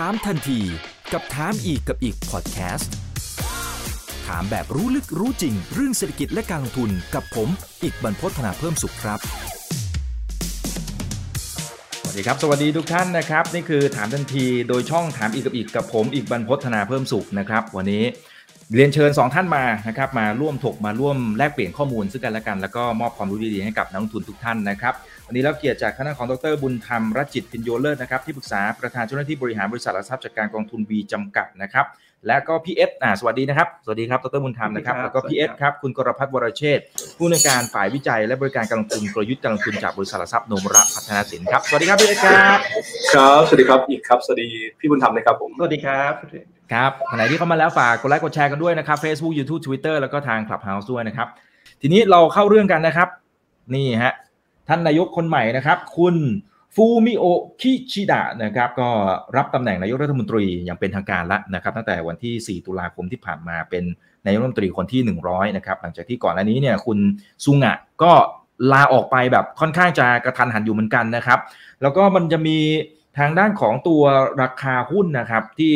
ถามทันทีกับถามอีกกับอีกพอดแคสต์ถามแบบรู้ลึกรู้จริง เรื่องเศรษฐกิจและการลงทุนกับผม อีกบรรพฒนาเพิ่มสุขครับ สวัสดีครับ สวัสดีทุกท่านนะครับ นี่คือถามทันทีโดยช่องถามอีกกับอีกกับผมอีกบรรพฒนาเพิ่มสุขนะครับ วันนี้เรียนเชิญ 2 ท่านมานะครับมาร่วมถกมาร่วมแลกเปลี่ยนข้อมูลซึ่งกันและกัน แล้วก็มอบความรู้ดีๆให้กับนักลงทุนทุกท่านนะครับ วันนี้รับเกียรติจากคณะของดรบุญธรรมรัจิตพินโยเลิศนะครับที่ปรึกษาประธานเจ้าหน้าที่บริหารบริษัทหลักทรัพย์จัดการกองทุน V จำกัดนะครับและก็พี่เอสอ่าสวัสดีนะครับ สวัสดีครับ ดรบุญธรรมนะครับ แล้วก็พี่เอสครับ คุณกรพัฒน์วรเชษฐ์ผู้อำนวยการฝ่ายวิจัยและบริการการลงทุนกลยุทธ์การลงทุนจากบริษัทหลักทรัพย์โนมระพัฒนาสินครับ สวัสดีครับพี่เอสครับ ครับ สวัสดีครับ อีกครับ สวัสดีพี่บุญธรรมนะครับผม สวัสดีครับ ครับขณะที่เข้ามาแล้วฝากกดไลค์ กดแชร์กันด้วยนะครับ Facebook YouTube Twitter แล้วก็ทาง Clubhouse ด้วยนะครับ ทีนี้เราเข้าเรื่องกันนะครับ นี่ฮะ ท่านนายกคนใหม่นะครับ คุณฟูมิโอคิชิดะนะครับก็รับตำแหน่งนายกรัฐมนตรีอย่างเป็นทางการแล้วนะครับ ตั้งแต่วันที่ 4 ตุลาคมที่ผ่านมาเป็นนายกรัฐมนตรีคนที่ 100 นะครับ หลังจากที่ก่อนหน้านี้เนี่ยคุณซุงะก็ลาออกไปแบบค่อนข้างจะกระทันหันอยู่เหมือนกันนะครับ แล้วก็มันจะมีทางด้านของตัวราคาหุ้นนะครับที่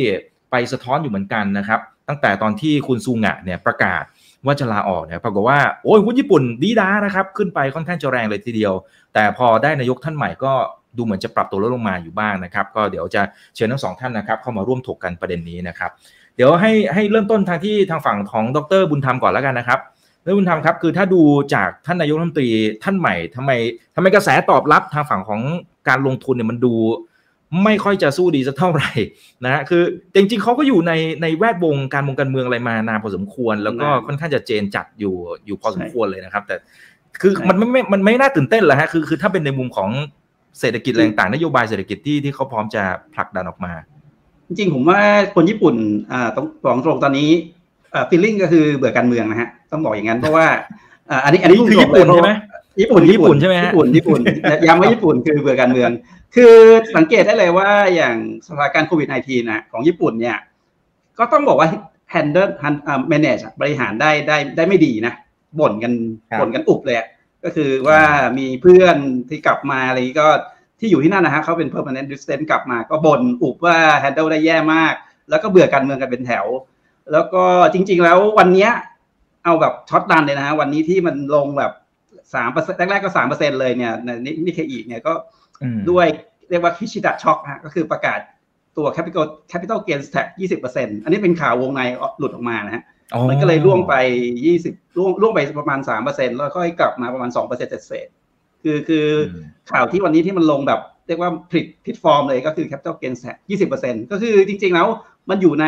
ไปสะท้อนอยู่เหมือนกันนะครับ ตั้งแต่ตอนที่คุณซูงะเนี่ยประกาศ ว่าจะลาออกเนี่ยปรากฏว่าโอ้ยหุ้นญี่ปุ่นดีด้านะครับ ขึ้นไปค่อนข้างจะแรงเลยทีเดียว แต่พอได้นายกท่านใหม่ก็ดูเหมือนจะปรับตัวลดลงมาอยู่บ้างนะครับ ก็เดี๋ยวจะเชิญทั้งสองท่านนะครับ เข้ามาร่วมถกกันประเด็นนี้นะครับ เดี๋ยวให้ให้เริ่มต้นทางที่ทางฝั่งของดรบุญธรรมก่อนแล้วกันนะครับดรบุญธรรมครับคือถ้าดูจากท่านนายกรัฐมนตรีท่านใหม่ทำไมทำไมกระแสตอบรับทางฝั่งของการลงทุนเนี่ยมันดู ไม่ค่อยจะสู้ดีสักเท่าไหร่นะฮะคือจริงๆเขาก็อยู่ในในแวดวงการมงการเมืองอะไรมานานพอสมควร แล้วก็ค่อนข้างจะเจนจัดอยู่อยู่พอสมควรเลยนะครับ แต่คือมันไม่ไม่มันไม่น่าตื่นเต้นเหรอฮะคือคือถ้าเป็นในมุมของเศรษฐกิจอะไรต่างๆนโยบายเศรษฐกิจที่ที่เขาพร้อมจะผลักดันออกมา จริงๆผมว่าคนญี่ปุ่นอ่าต้องบอกตรงตอนนี้อ่าฟีลลิ่งก็คือเบื่อการเมืองนะฮะต้องบอกอย่างนั้นเพราะว่าอ่าอันนี้อันนี้คือญี่ปุ่นใช่ไหม ญี่ปุ่นญี่ปุ่นใช่ไหมฮะญี่ปุ่นญี่ปุ่นย้ำว่าญี่ปุ่นคือเบื่อการเมือง คือสังเกตได้เลยว่าอย่างสถานการณ์โควิด -19 นะของญี่ปุ่นเนี่ย ก็ต้องบอกว่า handle manage บริหารได้ได้ได้ไม่ดีนะบ่นกันครับบ่นกันอุบเลยอะก็คือว่ามีเพื่อนที่กลับมาอะไรก็ที่อยู่ที่นั่นนะฮะเขาเป็น permanent resident กลับมา ก็บ่นอุบว่า handle ได้แย่มาก แล้วก็เบื่อการเมืองกันเป็นแถว แล้วก็จริง ๆ แล้ววันเนี้ยเอาแบบช็อตดันเลยนะฮะวันนี้ที่มันลงแบบ สามเปอร์เซ็นต์แรกๆก็สามเปอร์เซ็นต์เลยเนี่ยนิกเคอิเนี่ยก็อืมด้วยเรียกว่าคิชิดะช็อคฮะก็คือประกาศตัว capital capital gains tax 20%อันนี้เป็นข่าววงในหลุดออกมานะฮะอ๋อมันก็เลยร่วงไป 20ร่วงร่วงไปประมาณ 3%แล้วค่อยกลับมาประมาณ 2%เศษๆคือคืออมข่าวที่วันนี้ที่มันลงแบบ เรียกว่าผิดผิดฟอร์มเลยก็คือ capital gains tax 20%ก็คือจริงๆแล้วมันอยู่ใน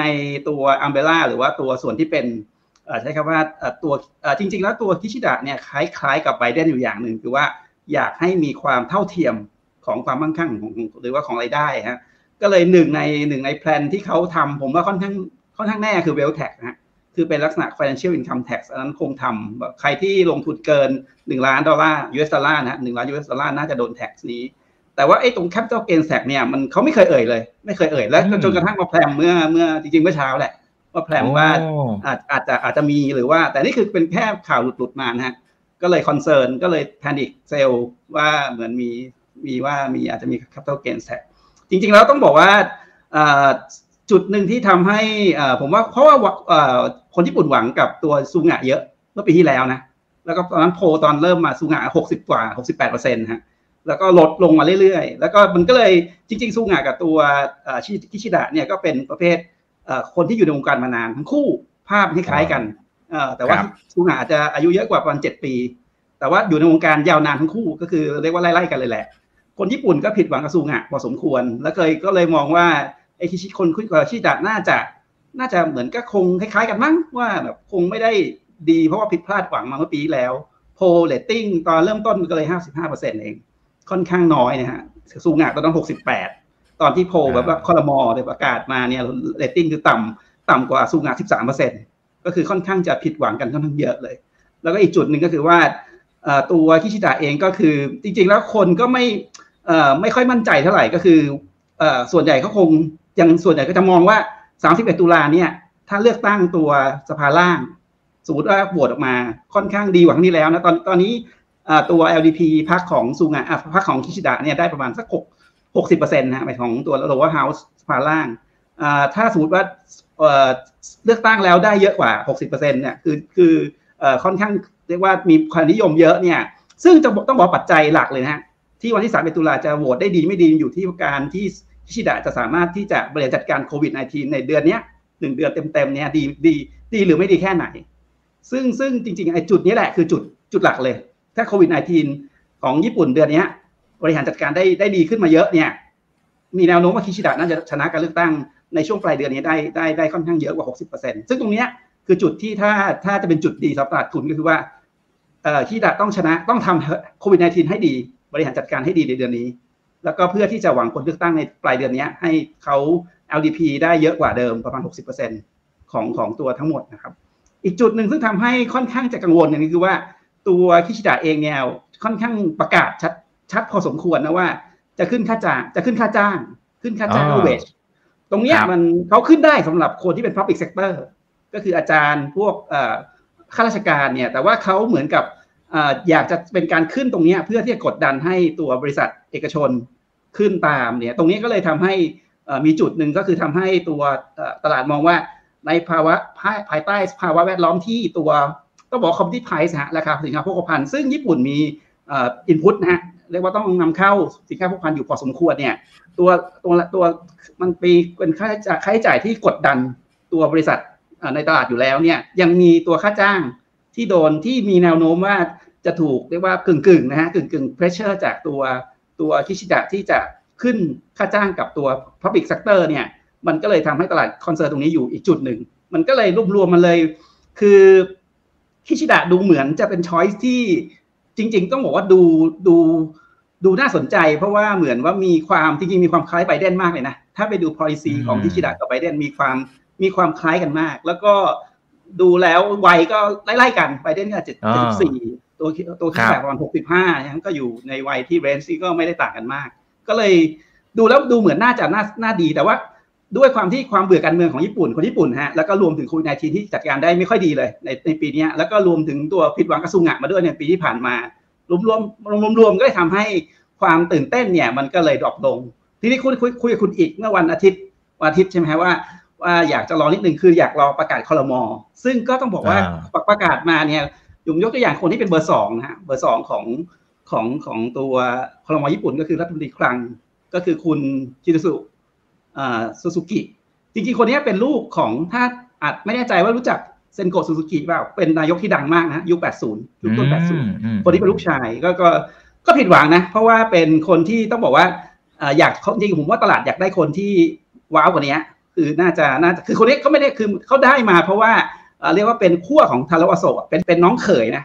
ตัว umbrella หรือว่าตัวส่วนที่เป็นเอ่อ ใช้คำว่าเอ่อตัวเอ่อจริง ๆ แล้วตัวคิชิดะเนี่ยคล้ายๆ กับไบเดนอยู่อย่างหนึ่งคือว่าอยากให้มีความเท่าเทียมของความมั่งคั่งของหรือว่าของรายได้ฮะก็เลยหนึ่งในหนึ่งใน plan ที่เขาทำผมว่าค่อนข้างค่อนข้างแน่คือ wealth tax นะฮะคือเป็นลักษณะ financial income tax อันนั้นคงทำแบบใครที่ลงทุนเกิน 1 ล้านดอลลาร์ US ดอลลาร์นะฮะหนึ่งล้าน US ดอลลาร์น่าจะโดน tax นี้ แต่ว่าไอ้ตรง capital gain tax เนี่ยมันเขาไม่เคยเอ่ยเลย ไม่เคยเอ่ยแล้วอืมจนกระทั่งมาแพลมเมื่อเมื่อจริงๆเมื่อเช้าแหละ ว่าแพลมว่าโอ้อาจอาจจะอาจจะมีหรือว่า แต่นี่คือเป็นแค่ข่าวหลุดๆมานะฮะก็เลย concern ก็เลย panic sell ว่าเหมือนมีมีว่ามีอาจจะมี capital gain tax จริงๆแล้วต้องบอกว่าอ่าจุดหนึ่งที่ทำให้อ่าผมว่าเพราะว่าอ่าคนญี่ปุ่นหวังกับตัวซูงะเยอะเมื่อปีที่แล้วนะแล้วก็ตอนนั้นโพลตอนเริ่มมาซูงะหกสิบกว่าหกสิบแปดเปอร์เซ็นต์ฮะแล้วก็ลดลงมาเรื่อยๆ แล้วก็มันก็เลยจริงๆซูงะกับตัวอ่าชิคิชิดะเนี่ยก็เป็นประเภทเอ่อ คนที่อยู่ในวงการมานานทั้งคู่ภาพคล้ายๆกันเอ่อแต่ว่าครับซูงะอาจจะอายุเยอะกว่าประมาณเจ็ดปี แต่ว่าอยู่ในวงการยาวนานทั้งคู่ก็คือเรียกว่าไล่ๆกันเลยแหละ คนญี่ปุ่นก็ผิดหวังกับซูงะพอสมควร แล้วเคยก็เลยมองว่าไอ้คิชิคนคุยกับชิดะน่าจะน่าจะเหมือนก็คงคล้ายๆกันมั้งว่าแบบคงไม่ได้ดีเพราะว่าผิดพลาดหวังมาเมื่อปีที่แล้ว โพลเรตติ้งตอนเริ่มต้นก็เลยห้าสิบห้าเปอร์เซ็นต์เอง ค่อนข้างน้อยนะฮะซูงะตอนนั้นหกสิบแปด ตอนที่โพลแบบว่าคอรมอได้ประกาศมาเนี่ยเรตติ้งคือต่ำต่ำกว่าซูงะสิบสามเปอร์เซ็นต์ก็คือค่อนข้างจะผิดหวังกันค่อนข้างเยอะเลย แล้วก็อีกจุดหนึ่งก็คือว่าเอ่อตัวคิชิดะเองก็คือจริง ๆ แล้วคนก็ไม่เอ่อไม่ค่อยมั่นใจเท่าไหร่ก็คือเอ่อส่วนใหญ่เขาคงยังส่วนใหญ่ก็จะมองว่า 31 ตุลาเนี่ยถ้าเลือกตั้งตัวสภาล่าง สมมติว่าโหวตออกมาค่อนข้างดีกว่าครั้งที่แล้วนะตอนตอนนี้อ่าตัว LDP พรรคของซูงะอะพรรคของคิชิดะเนี่ยได้ประมาณสัก หก60%นะหมายของตัว lower house สภาล่างถ้าสมมติว่าเลือกตั้งแล้วได้เยอะกว่า 60%เนี่ยคือคือค่อนข้างเรียกว่ามีความนิยมเยอะเนี่ย ซึ่งจะต้องบอกปัจจัยหลักเลยนะฮะที่วันที่3เป็นตุลาจะโหวตได้ดีไม่ดีอยู่ที่การที่ชิดะจะสามารถที่จะบริหารจัดการโควิด -19 ในเดือนนี้หนึ่งเดือนเต็มๆเนี่ยดีดีดีหรือไม่ดีแค่ไหน ซึ่งซึ่งจริงๆไอ้จุดนี้แหละคือจุดจุดหลักเลย ถ้าโควิด -19 ของญี่ปุ่นเดือนนี้ บริหารจัดการได้ได้ดีขึ้นมาเยอะเนี่ย มีแนวโน้มว่าคิชิดะน่าจะชนะการเลือกตั้งในช่วงปลายเดือนนี้ได้ได้ได้ค่อนข้างเยอะกว่า 60%ซึ่งตรงนี้คือจุดที่ถ้าถ้าจะเป็นจุดดีสำหรับตลาดทุนก็คือว่าเอ่อคิชิดะต้องชนะต้องทำโควิด -19 ให้ดี บริหารจัดการให้ดีในเดือนนี้ แล้วก็เพื่อที่จะหวังผลเลือกตั้งในปลายเดือนนี้ให้เขา LDP ได้เยอะกว่าเดิมประมาณ 60%ของของตัวทั้งหมดนะครับ อีกจุดหนึ่งซึ่งทำให้ค่อนข้างจะกังวลอย่างนี้คือว่าตัวคิชิดะเองเนี่ยค่อนข้างประกาศชัด ชัดพอสมควรนะว่า จะขึ้นค่าจ้างจะขึ้นค่าจ้าง ขึ้นค่าจ้างเวชตรงเนี้ยมันเขาขึ้นได้สำหรับคนที่เป็น public sector ก็คืออาจารย์พวกข้าราชการเนี่ย แต่ว่าเขาเหมือนกับอยากจะเป็นการขึ้นตรงนี้เพื่อที่จะกดดันให้ตัวบริษัทเอกชนขึ้นตามเนี่ย ตรงนี้ก็เลยทำให้มีจุดหนึ่งก็คือทำให้ตัวตลาดมองว่าในภาวะภายใต้ภาวะแวดล้อมที่ตัวต้องบอกคอมพิวไพรส์ฮะราคาสินค้าโภคภัณฑ์ซึ่งญี่ปุ่นมีอินพุตนะฮะ เรียกว่าต้องนำเข้าสินค้าโภคภัณฑ์อยู่พอสมควรเนี่ย ตัวตัวตัวมันปีเป็นค่าค่าใช้จ่ายที่กดดันตัวบริษัทในตลาดอยู่แล้วเนี่ย ยังมีตัวค่าจ้างที่โดนที่มีแนวโน้มว่าจะถูกเรียกว่ากึ่งกึ่งนะฮะกึ่งกึ่ง pressure จากตัวตัวคิชิดะที่จะขึ้นค่าจ้างกับตัว Public Sector เนี่ย มันก็เลยทำให้ตลาด concern ตรงนี้อยู่อีกจุดหนึ่ง มันก็เลยรวบรวมมันเลย คือคิชิดะดูเหมือนจะเป็นช้อยส์ที่จริง ๆ ต้องบอกว่าดูดู ดูน่าสนใจเพราะว่าเหมือนว่ามีความจริงๆมีความคล้ายไบเดนมากเลยนะ ถ้าไปดู policy ของคิชิดะกับไบเดนมีความมีความคล้ายกันมาก แล้วก็ดูแล้ววัยก็ไล่ๆกันไบเดนก็เจ็ดสิบสี่ตัวตัวคิดแบบประมาณหกสิบห้ายังก็อยู่ในวัยที่เรนซี่ก็ไม่ได้ต่างกันมาก ก็เลยดูแล้วดูเหมือนน่าจะน่าน่าดีแต่ว่าด้วยความที่ความเบื่อการเมืองของญี่ปุ่นคนญี่ปุ่นฮะแล้วก็รวมถึงโควิดในทีที่จัดการได้ไม่ค่อยดีเลยในในปีนี้แล้วก็รวมถึงตัวผิดหวังกระสุงะมาด้วยในปีที่ผ่านมา รวมรวมรวมรวมก็เลยทำให้ความตื่นเต้นเนี่ยมันก็เลย drop ลง ทีนี้คุยคุยคุยกับคุณอีกเมื่อวันอาทิตย์วันอาทิตย์ใช่ไหมว่าว่าอยากจะรอนิดนึงคืออยากรอประกาศคอรมอซึ่งก็ต้องบอกว่าประกาศมาเนี่ยยุงยกตัวอย่างคนที่เป็นเบอร์สองนะฮะเบอร์สองของของของตัวคอรมอญี่ปุ่นก็คือรัฐมนตรีคลังก็คือคุณชิตุสุซูซูกิจริงๆคนนี้เป็นลูกของถ้าอาจไม่แน่ใจว่ารู้จัก เซนโกะซูซูกิเปล่าเป็นนายกที่ดังมากนะยุค 80 ยุคต้น 80 คนที่เป็นลูกชายก็ก็ก็ผิดหวังนะ เพราะว่าเป็นคนที่ต้องบอกว่าอยากจริงผมว่าตลาดอยากได้คนที่ว้าวกว่านี้คือน่าจะน่าคือคนนี้เขาไม่ได้คือเขาได้มา เพราะว่าเรียกว่าเป็นขั้วของทารวโสเป็นเป็นน้องเขยนะ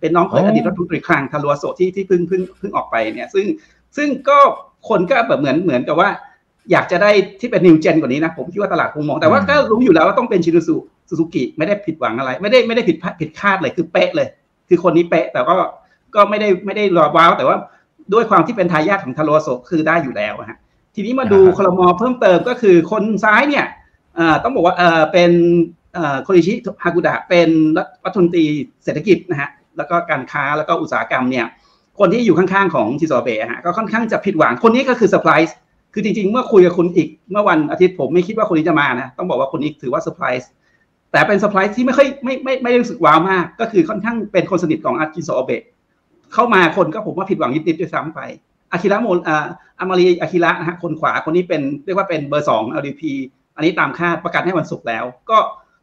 เป็นน้องเขยอดีตรัฐมนตรีคลังทารวโสที่ที่เพิ่งเพิ่งเพิ่งออกไปเนี่ย ซึ่งซึ่งก็คนก็แบบเหมือนเหมือนกับว่า อยากจะได้ที่เป็น new gen กว่านี้นะผมคิดว่าตลาดคงมองแต่ว่าก็รู้อยู่แล้วว่าต้องเป็นชินุสุ ซูซูกิไม่ได้ผิดหวังอะไร ไม่ได้ไม่ได้ผิดผิดคาดเลยคือเป๊ะเลย คือคนนี้เป๊ะแต่ก็ก็ไม่ได้ไม่ได้รอ wow แต่ว่าด้วยความที่เป็นทายาทของทาโร อาโสะ คือได้อยู่แล้วฮะทีนี้มาดูครม.เพิ่มเติมก็คือคนซ้ายเนี่ยต้องบอกว่าเป็นโคริชิฮากุดะเป็นรัฐมนตรีเศรษฐกิจนะฮะแล้วก็การค้าแล้วก็อุตสาหกรรมเนี่ยคนที่อยู่ข้างๆของชินโซ อาเบะฮะก็ค่อนข้างจะผิดหวังคนนี้ก็คือเซอร์ไพรส์คือจริงๆ เมื่อคุยกับคุณอีกเมื่อวันอาทิตย์ผมไม่คิดว่าคนนี้จะมานะต้องบอกว่าคนนี้ถือว่าเซอร์ไพรส์ แต่เป็นเซอร์ไพรส์ที่ไม่ค่อยไม่ไม่ไม่รู้สึก wow มาก ก็คือค่อนข้างเป็นคนสนิทของชินโซ อาเบะเข้ามาคนก็ผมว่าผิดหวังยิบๆด้วยซ้ำไปอากิระโมอ่าอามารีอากิระนะฮะคนขวาคนนี้เป็นเรียกว่าเป็นเบอร์สอง LDP อันนี้ตามคาดประกาศให้วันศุกร์แล้ว ก็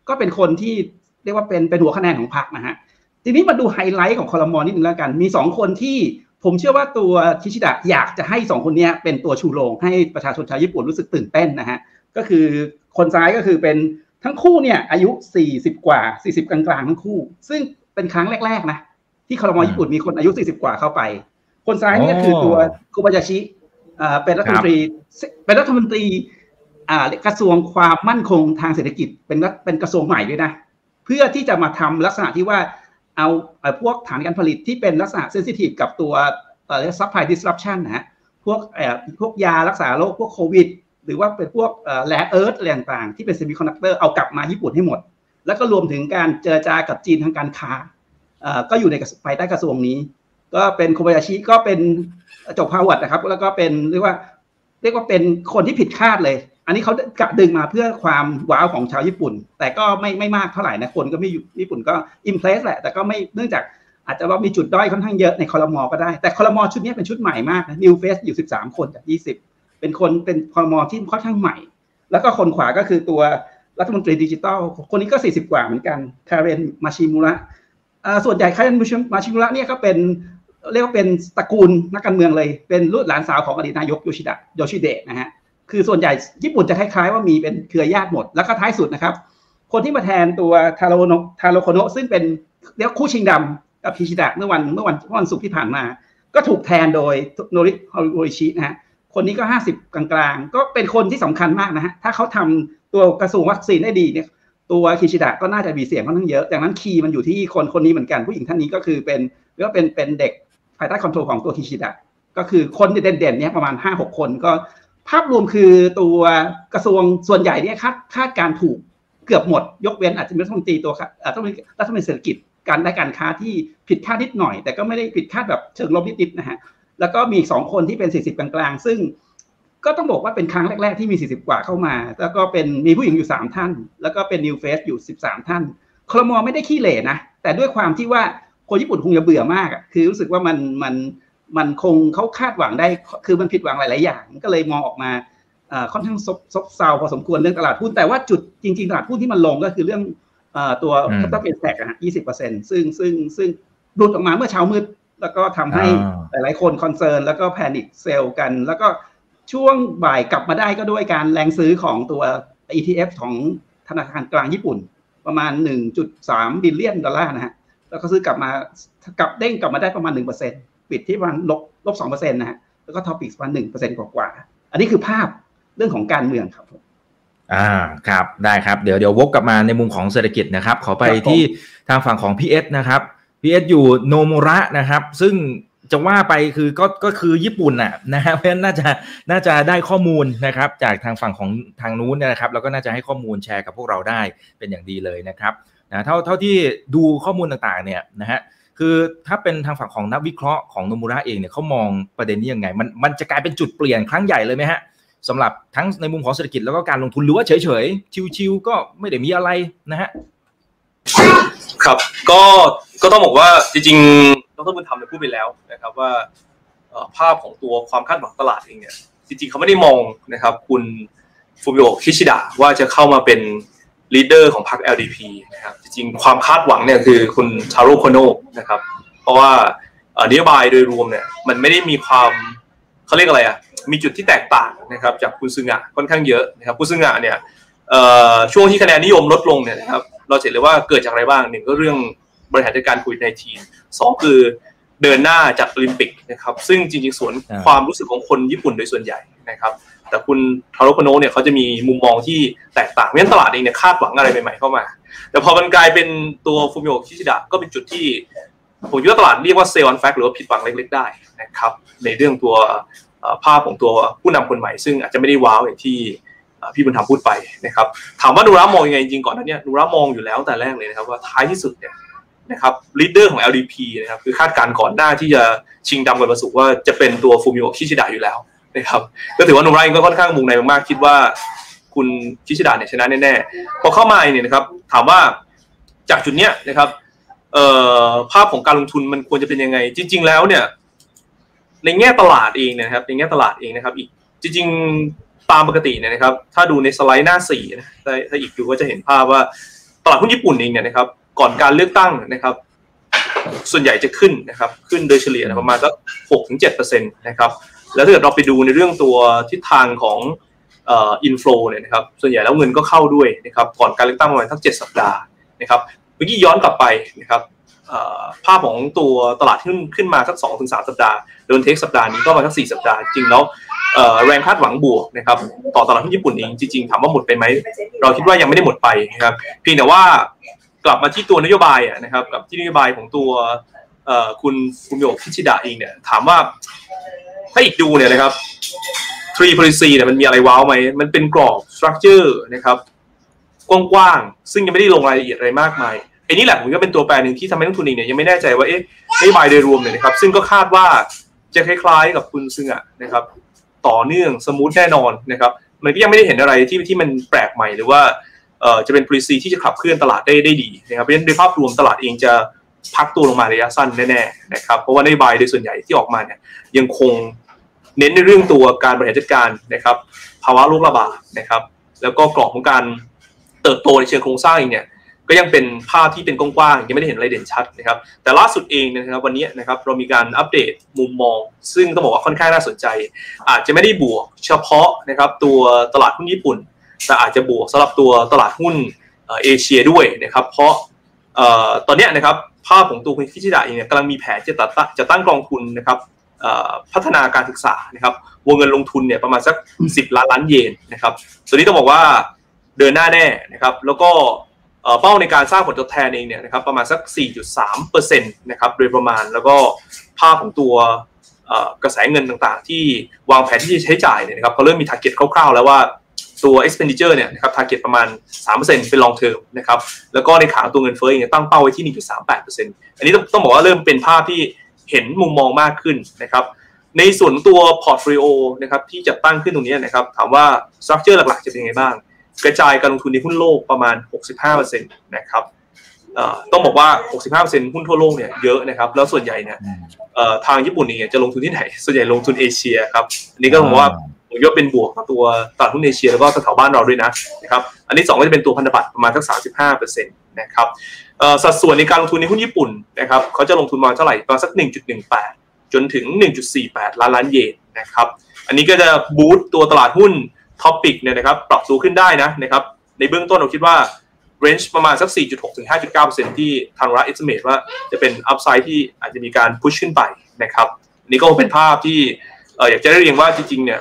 ก็เป็นคนที่เรียกว่าเป็นเป็นหัวคะแนนของพรรคนะฮะทีนี้มาดูไฮไลท์ของคอรมอนิดนึงแล้วกัน มีสองคนที่ผมเชื่อว่าตัวทิชิดะอยากจะให้สองคนนี้เป็นตัวชูโรงให้ประชาชนชาวญี่ปุ่นรู้สึกตื่นเต้นนะฮะก็คือคนซ้ายก็คือเป็น ทั้งคู่เนี่ยอายุ 40 กว่า 40 กลางๆ ทั้งคู่ ซึ่งเป็นครั้งแรก ๆ นะ ที่คอรมอญี่ปุ่นมีคนอายุ 40 กว่าเข้าไป คนซ้ายนี่ก็คือตัวคุบายาชิเป็นรัฐมนตรีเป็นรัฐมนตรีกระทรวงความมั่นคงทางเศรษฐกิจเป็นเป็นกระทรวงใหม่ด้วยนะ เพื่อที่จะมาทำลักษณะที่ว่าเอาพวกฐานการผลิตที่เป็นลักษณะ sensitive กับตัวเรียก supply disruption นะฮะพวกพวกยารักษาโรคพวกโควิด หรือว่าเป็นพวก rare earth อะไรต่างๆที่เป็น semiconductor เอากลับมาญี่ปุ่นให้หมด แล้วก็รวมถึงการเจรจากับจีนทางการค้าก็อยู่ในภายใต้กระทรวงนี้ ก็เป็นโคบายาชิก็เป็นจบฮาร์วาร์ดนะครับ แล้วก็เป็นเรียกว่าเรียกว่าเป็นคนที่ผิดคาดเลย อันนี้เขากะดึงมาเพื่อความwow ของชาวญี่ปุ่น แต่ก็ไม่ไม่มากเท่าไหร่นะคนก็ไม่อยู่ญี่ปุ่นก็ impress แหละ แต่ก็ไม่เนื่องจากอาจจะว่ามีจุดด้อยค่อนข้างเยอะในคอรมอก็ได้ แต่คอรมอชุดนี้เป็นชุดใหม่มากนะ new face อยู่ 13 คนจาก 20 เป็นคนเป็นคอรมอที่ค่อนข้างใหม่ แล้วก็คนขวาก็คือตัวรัฐมนตรีดิจิทัล คนนี้ก็ 40 กว่าเหมือนกันคาเรนมาชิมุระส่วนใหญ่คาเรนมาชิมุระเนี่ยก็เป็นเรียกว่าเป็นตระกูลนักการเมืองเลย เป็นลูกหลานสาวของอดีตนายกโยชิดะโยชิเดะนะฮะคือส่วนใหญ่ญี่ปุ่นจะคล้ายๆว่ามีเป็นเครือญาติหมด แล้วก็ท้ายสุดนะครับ คนที่มาแทนตัวทาโรโนทาโรโคโนะซึ่งเป็นเรียกคู่ชิงดำกับพิชิดะเมื่อวันเมื่อวันวันศุกร์ที่ผ่านมา ก็ถูกแทนโดยโนริฮอริชินะฮะ คนนี้ก็50กลางๆ ก็เป็นคนที่สำคัญมากนะฮะถ้าเขาทำตัวกระทรวงวัคซีนได้ดีเนี่ยตัวคิชิดะก็น่าจะมีเสียงค่อนข้างเยอะดังนั้นคีย์มันอยู่ที่คนคนนี้เหมือนกันผู้หญิงท่านนี้ก็คือเป็นเรียกว่าเป็นเป็นเด็กภายใต้คอนโทรลของตัวคิชิดะก็คือคนเด่นๆเนี่ยประมาณ5-6คนก็ภาพรวมคือตัวกระทรวงส่วนใหญ่เนี่ยคาดคาดการถูกเกือบหมด ยกเว้นอาจจะมีรัฐมนตรีตัวต้องมีรัฐมนตรีเศรษฐกิจการได้การค้าที่ผิดคาดนิดหน่อย แต่ก็ไม่ได้ผิดคาดแบบเชิงลบนิดๆนะฮะ แล้วก็มีสองคนที่เป็น 40 กลางๆ ซึ่งก็ต้องบอกว่าเป็นครั้งแรก ๆ ที่มี 40 กว่าเข้ามา แล้วก็เป็นมีผู้หญิงอยู่ 3 ท่าน แล้วก็เป็นนิวเฟสอยู่ 13 ท่านครม.ไม่ได้ขี้เหร่นะ แต่ด้วยความที่ว่าคนญี่ปุ่นคงจะเบื่อมากอะคือรู้สึกว่ามันมันมันคงเขาคาดหวังได้ คือมันผิดหวังหลาย ๆ อย่าง ก็เลยมองออกมาค่อนข้างซบซบเซาพอสมควรเรื่องตลาดหุ้น แต่ว่าจุดจริง ๆ ตลาดหุ้นที่มันลงก็คือเรื่องตัว capital gain tax อะยี่สิบเปอร์เซ็นต์ซึ่งซึ่งซึ่งหลุดออกมาเมื่อเช้ามืด แล้วก็ทำให้หลายๆคน concern แล้วก็ panic sell กัน แล้วก็ช่วงบ่ายกลับมาได้ก็ด้วยการแรงซื้อของตัว ETF ของธนาคารกลางญี่ปุ่น ประมาณ 1.3 billion ดอลลาร์นะฮะแล้วก็ซื้อกลับมากลับเด้งกลับมาได้ประมาณ 1%ปิดที่ประมาณลบลบ2%นะฮะแล้วก็ Topix ประมาณ1%กว่าๆอันนี้คือภาพเรื่องของการเมืองครับผมอ่าครับได้ครับเดี๋ยวเดี๋ยววกกลับมาในมุมของเศรษฐกิจนะครับ ขอไปที่ทางฝั่งของพีเอสนะครับ พีเอสอยู่โนมุระนะครับ ซึ่งจะว่าไปคือก็ก็คือญี่ปุ่นน่ะนะฮะเพราะฉะนั้นน่าจะน่าจะได้ข้อมูลนะครับ จากทางฝั่งของทางนู้นนะครับ แล้วก็น่าจะให้ข้อมูลแชร์กับพวกเราได้เป็นอย่างดีเลยนะครับนะเท่าเท่าที่ดูข้อมูลต่างๆเนี่ยนะฮะคือถ้าเป็นทางฝั่งของนักวิเคราะห์ของโนมูระเองเนี่ยเขามองประเด็นนี้ยังไง มันมันจะกลายเป็นจุดเปลี่ยนครั้งใหญ่เลยไหมฮะสำหรับทั้งในมุมของเศรษฐกิจแล้วก็การลงทุนหรือว่าเฉยๆชิวๆก็ไม่ได้มีอะไรนะฮะ ครับ ก็ก็ต้องบอกว่าจริงๆดรบุญธรรมได้พูดไปแล้วนะครับว่าภาพของตัวความคาดหวังตลาดเองเนี่ยจริงๆเขาไม่ได้มองนะครับคุณฟูมิโอคิชิดะว่าจะเข้ามาเป็น leader ของพรรค LDP นะครับจริงๆความคาดหวังเนี่ยคือคุณทาโร่โคโนะนะครับ เพราะว่านโยบายโดยรวมเนี่ยมันไม่ได้มีความเขาเรียกอะไรอะมีจุดที่แตกต่างนะครับจากคุณซึงะค่อนข้างเยอะนะครับคุณซึงะเนี่ยช่วงที่คะแนนนิยมลดลงเนี่ยนะครับ เราเห็นเลยว่าเกิดจากอะไรบ้างหนึ่งก็เรื่องบริหารจัดการโควิดในทีสองคือเดินหน้าจัดโอลิมปิกนะครับ ซึ่งจริงๆสวนความรู้สึกของคนญี่ปุ่นโดยส่วนใหญ่นะครับ แต่คุณทาโร่โคโนะเนี่ยเขาจะมีมุมมองที่แตกต่างเพราะฉะนั้นตลาดเองเนี่ยคาดหวังอะไรใหม่ๆเข้ามา แต่พอมันกลายเป็นตัวฟูมิโอคิชิดะก็เป็นจุดที่ผมคิดว่าตลาดเรียกว่า sell on fact หรือว่าผิดหวังเล็ก ๆ ได้นะครับ ในเรื่องตัวภาพของตัวผู้นำคนใหม่ ซึ่งอาจจะไม่ได้ว้าวอย่างที่ พี่บุญธรรมพูดไปนะครับ ถามว่าโนมูระมองยังไงจริงก่อนนั้นเนี่ยโนมูระมองอยู่แล้วแต่แรกเลยนะครับว่าท้ายที่สุดเนี่ยนะครับ leader ของ LDP นะครับคือคาดการณ์ก่อนหน้าที่จะชิงดำกับประสุว่าจะเป็นตัวฟูมิโอคิชิดะอยู่แล้วนะครับก็ถือว่าโนมูระเองก็ค่อนข้างมั่นใจมากๆคิดว่า คุณคิชิดะเนี่ยชนะแน่ๆพอเข้ามาเนี่ยนะครับ ถามว่าจากจุดเนี้ยนะครับภาพของการลงทุนมันควรจะเป็นยังไง จริง ๆ แล้วเนี่ย ในแง่ตลาดเองนะครับ ในแง่ตลาดเองนะครับ อีกจริงๆ ตามปกติเนี่ยนะครับ ถ้าดูในสไลด์หน้าสี่นะถ้าอีกดูก็จะเห็นภาพว่าตลาดหุ้นญี่ปุ่นเองเนี่ยนะครับ ก่อนการเลือกตั้งนะครับ ส่วนใหญ่จะขึ้นนะครับ ขึ้นโดยเฉลี่ยประมาณสักหกถึงเจ็ดเปอร์เซ็นต์นะครับ แล้วถ้าเกิดเราไปดูในเรื่องตัวทิศทางของอินฟลูเนี่ยนะครับ ส่วนใหญ่แล้วเงินก็เข้าด้วยนะครับ ก่อนการเลือกตั้งประมาณสักเจ็ดสัปดาห์นะครับ เมื่อกี้ย้อนกลับไปนะครับ ภาพของตัวตลาดขึ้นขึ้นมาสักสองถึงสามสัปดาห์โดนเทคสัปดาห์นี้ก็มาสักสี่สัปดาห์ จริงแล้วแรงคาดหวังบวกนะครับต่อตลาดหุ้นญี่ปุ่นเองจริงๆถามว่าหมดไปไหมเราคิดว่ายังไม่ได้หมดไปนะครับเพียงแต่ว่ากลับมาที่ตัวนโยบายนะครับกับที่นโยบายของตัวคุณคุณโยกคิชิดะเองเนี่ยถามว่าถ้าอีกดูเนี่ยนะครับ three policy เนี่ยมันมีอะไรว้าวไหม มันเป็นกรอบ structure นะครับ กว้างๆ ซึ่งยังไม่ได้ลงรายละเอียดอะไรมากมาย ไอ้นี่แหละผมก็เป็นตัวแปรหนึ่งที่ทำให้นักทุนเองเนี่ยยังไม่แน่ใจว่าเอ๊ะนโยบายโดยรวมเนี่ยนะครับซึ่งก็คาดว่าจะคล้ายๆกับคุณซึ่งอะนะครับต่อเนื่องสมูทแน่นอนนะครับมันก็ยังไม่ได้เห็นอะไรที่ที่มันแปลกใหม่หรือว่าเอ่อจะเป็น policy ที่จะขับเคลื่อนตลาดได้ได้ดีนะครับเพราะฉะนั้นโดยภาพรวมตลาดเองจะพักตัวลงมาระยะสั้นแน่ๆนะครับเพราะว่านโยบายโดยส่วนใหญ่ที่ออกมาเนี่ยยังคงเน้นในเรื่องตัวการบริหารจัดการนะครับภาวะโรคระบาดนะครับแล้วก็กรอบของการเติบโตในเชิงโครงสร้างเองเนี่ย ก็ยังเป็นภาพที่เป็นกว้างๆยังไม่ได้เห็นอะไรเด่นชัดนะครับ แต่ล่าสุดเองนะครับวันนี้นะครับเรามีการอัปเดตมุมมอง ซึ่งต้องบอกว่าค่อนข้างน่าสนใจ อาจจะไม่ได้บวกเฉพาะนะครับตัวตลาดหุ้นญี่ปุ่น แต่อาจจะบวกสำหรับตัวตลาดหุ้นเอเชียด้วยนะครับ เพราะตอนนี้นะครับภาพของตัวคุณคิชิดะเองเนี่ยกำลังมีแผนจะตัดจะตั้งกองทุนนะครับพัฒนาการศึกษานะครับวงเงินลงทุนเนี่ยประมาณสัก 10 ล้านล้านเยนนะครับส่วนนี้ต้องบอกว่าเดินหน้าแน่นะครับแล้วก็ เป้าในการสร้างผลตอบแทนเองเนี่ยนะครับประมาณสัก 4.3%นะครับโดยประมาณแล้วก็ภาพของตัวกระแสเงินต่างๆ ที่วางแผนที่จะใช้จ่ายเนี่ยนะครับเขาเริ่มมี target คร่าวๆ แล้วว่าตัว expenditure เนี่ยนะครับ target ประมาณ 3%เป็น long term นะครับ แล้วก็ในขาตัวเงินเฟ้อเองตั้งเป้าไว้ที่ 1.38%อันนี้ต้องต้องบอกว่าเริ่มเป็นภาพที่เห็นมุมมองมากขึ้นนะครับ ในส่วนตัว portfolio นะครับที่จะตั้งขึ้นตรงนี้นะครับ ถามว่า structure หลักๆ จะเป็นยังไงบ้าง กระจายการลงทุนในหุ้นโลกประมาณ 65%นะครับต้องบอกว่า 65%หุ้นทั่วโลกเนี่ยเยอะนะครับ แล้วส่วนใหญ่เนี่ยทางญี่ปุ่นเนี่ยจะลงทุนที่ไหน ส่วนใหญ่ลงทุนเอเชียครับ อันนี้ก็ผมว่าผมยกเป็นบวกกับตัวตลาดหุ้นเอเชียแล้วก็แถวบ้านเราด้วยนะนะครับ อันนี้2ก็จะเป็นตัวพันธบัตรประมาณสัก 35%นะครับสัดส่วนในการลงทุนในหุ้นญี่ปุ่นนะครับเขาจะลงทุนมาเท่าไหร่ประมาณสัก 1.18 จนถึง 1.48 ล้านล้านเยนนะครับ อันนี้ก็จะ boost ตัวตลาดหุ้น TOPIX เนี่ยนะครับปรับตัวขึ้นได้นะนะครับในเบื้องต้นเราคิดว่า range ประมาณสัก 4.6 ถึง 5.9%ที่ทางรัฐ estimate ว่าจะเป็น upside ที่อาจจะมีการ push ขึ้นไปนะครับนี่ก็เป็นภาพที่อยากจะได้เรียนว่าจริงๆเนี่ย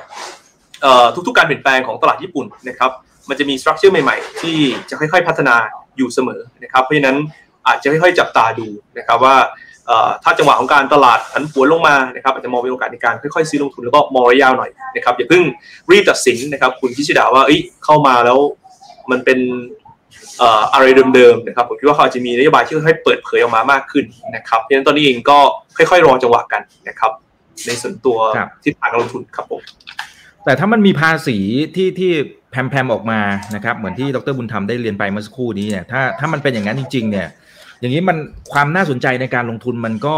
ทุกๆการเปลี่ยนแปลงของตลาดญี่ปุ่นนะครับมันจะมี structure ใหม่ๆ ที่จะค่อยๆ พัฒนาอยู่เสมอนะครับเพราะฉะนั้นอาจจะค่อยๆจับตาดูนะครับว่า ถ้าจังหวะของการตลาดผันผวนลงมานะครับอาจจะมองเป็นโอกาสในการค่อยๆซื้อลงทุนแล้วก็มองระยะยาวหน่อยนะครับอย่าเพิ่งรีบตัดสินนะครับ คุณคิชิดาว่าเข้ามาแล้วมันเป็นอะไรเดิมๆนะครับผมคิดว่าเขาจะมีนโยบายที่ค่อยๆเปิดเผยออกมามากขึ้นนะครับเพราะฉะนั้นตอนนี้เองก็ค่อยๆรอจังหวะกันนะครับ ในส่วนตัวทิศทางการลงทุนครับผมแต่ถ้ามันมีภาษีที่ที่แพมๆออกมานะครับ เหมือนที่ดรบุญธรรมได้เรียนไปเมื่อสักครู่นี้เนี่ยถ้าถ้ามันเป็นอย่างนั้นจริง ๆ เนี่ย อย่างนี้มันความน่าสนใจในการลงทุนมันก็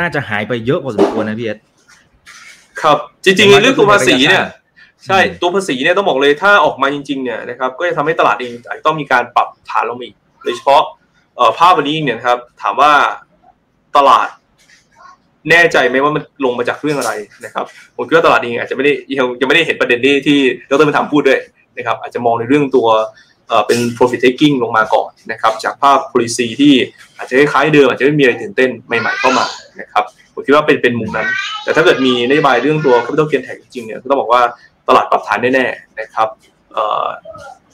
น่าจะหายไปเยอะพอสมควรนะพี่เอสครับ จริงๆเรื่องตัวภาษีเนี่ยใช่ตัวภาษีเนี่ยต้องบอกเลยถ้าออกมาจริงๆเนี่ยนะครับก็จะทำให้ตลาดเองต้องมีการปรับฐานลงอีกโดยเฉพาะภาพวันนี้เนี่ยครับ ถามว่าตลาดแน่ใจไหมว่ามันลงมาจากเรื่องอะไรนะครับผมคิดว่าตลาดเองอาจจะไม่ได้ยังยังไม่ได้เห็นประเด็นที่ที่ดรมาทำพูดด้วยนะครับ อาจจะมองในเรื่องตัว เป็น profit taking ลงมาก่อนนะครับจากภาพ policy ที่อาจจะคล้ายเดิมอาจจะไม่มีอะไรตื่นเต้นใหม่ๆเข้ามานะครับผมคิดว่าเป็นเป็นมุมนั้น แต่ถ้าเกิดมีนโยบายเรื่องตัว capital gain tax จริงเนี่ยก็ต้องบอกว่าตลาดปรับฐานแน่ๆนะครับ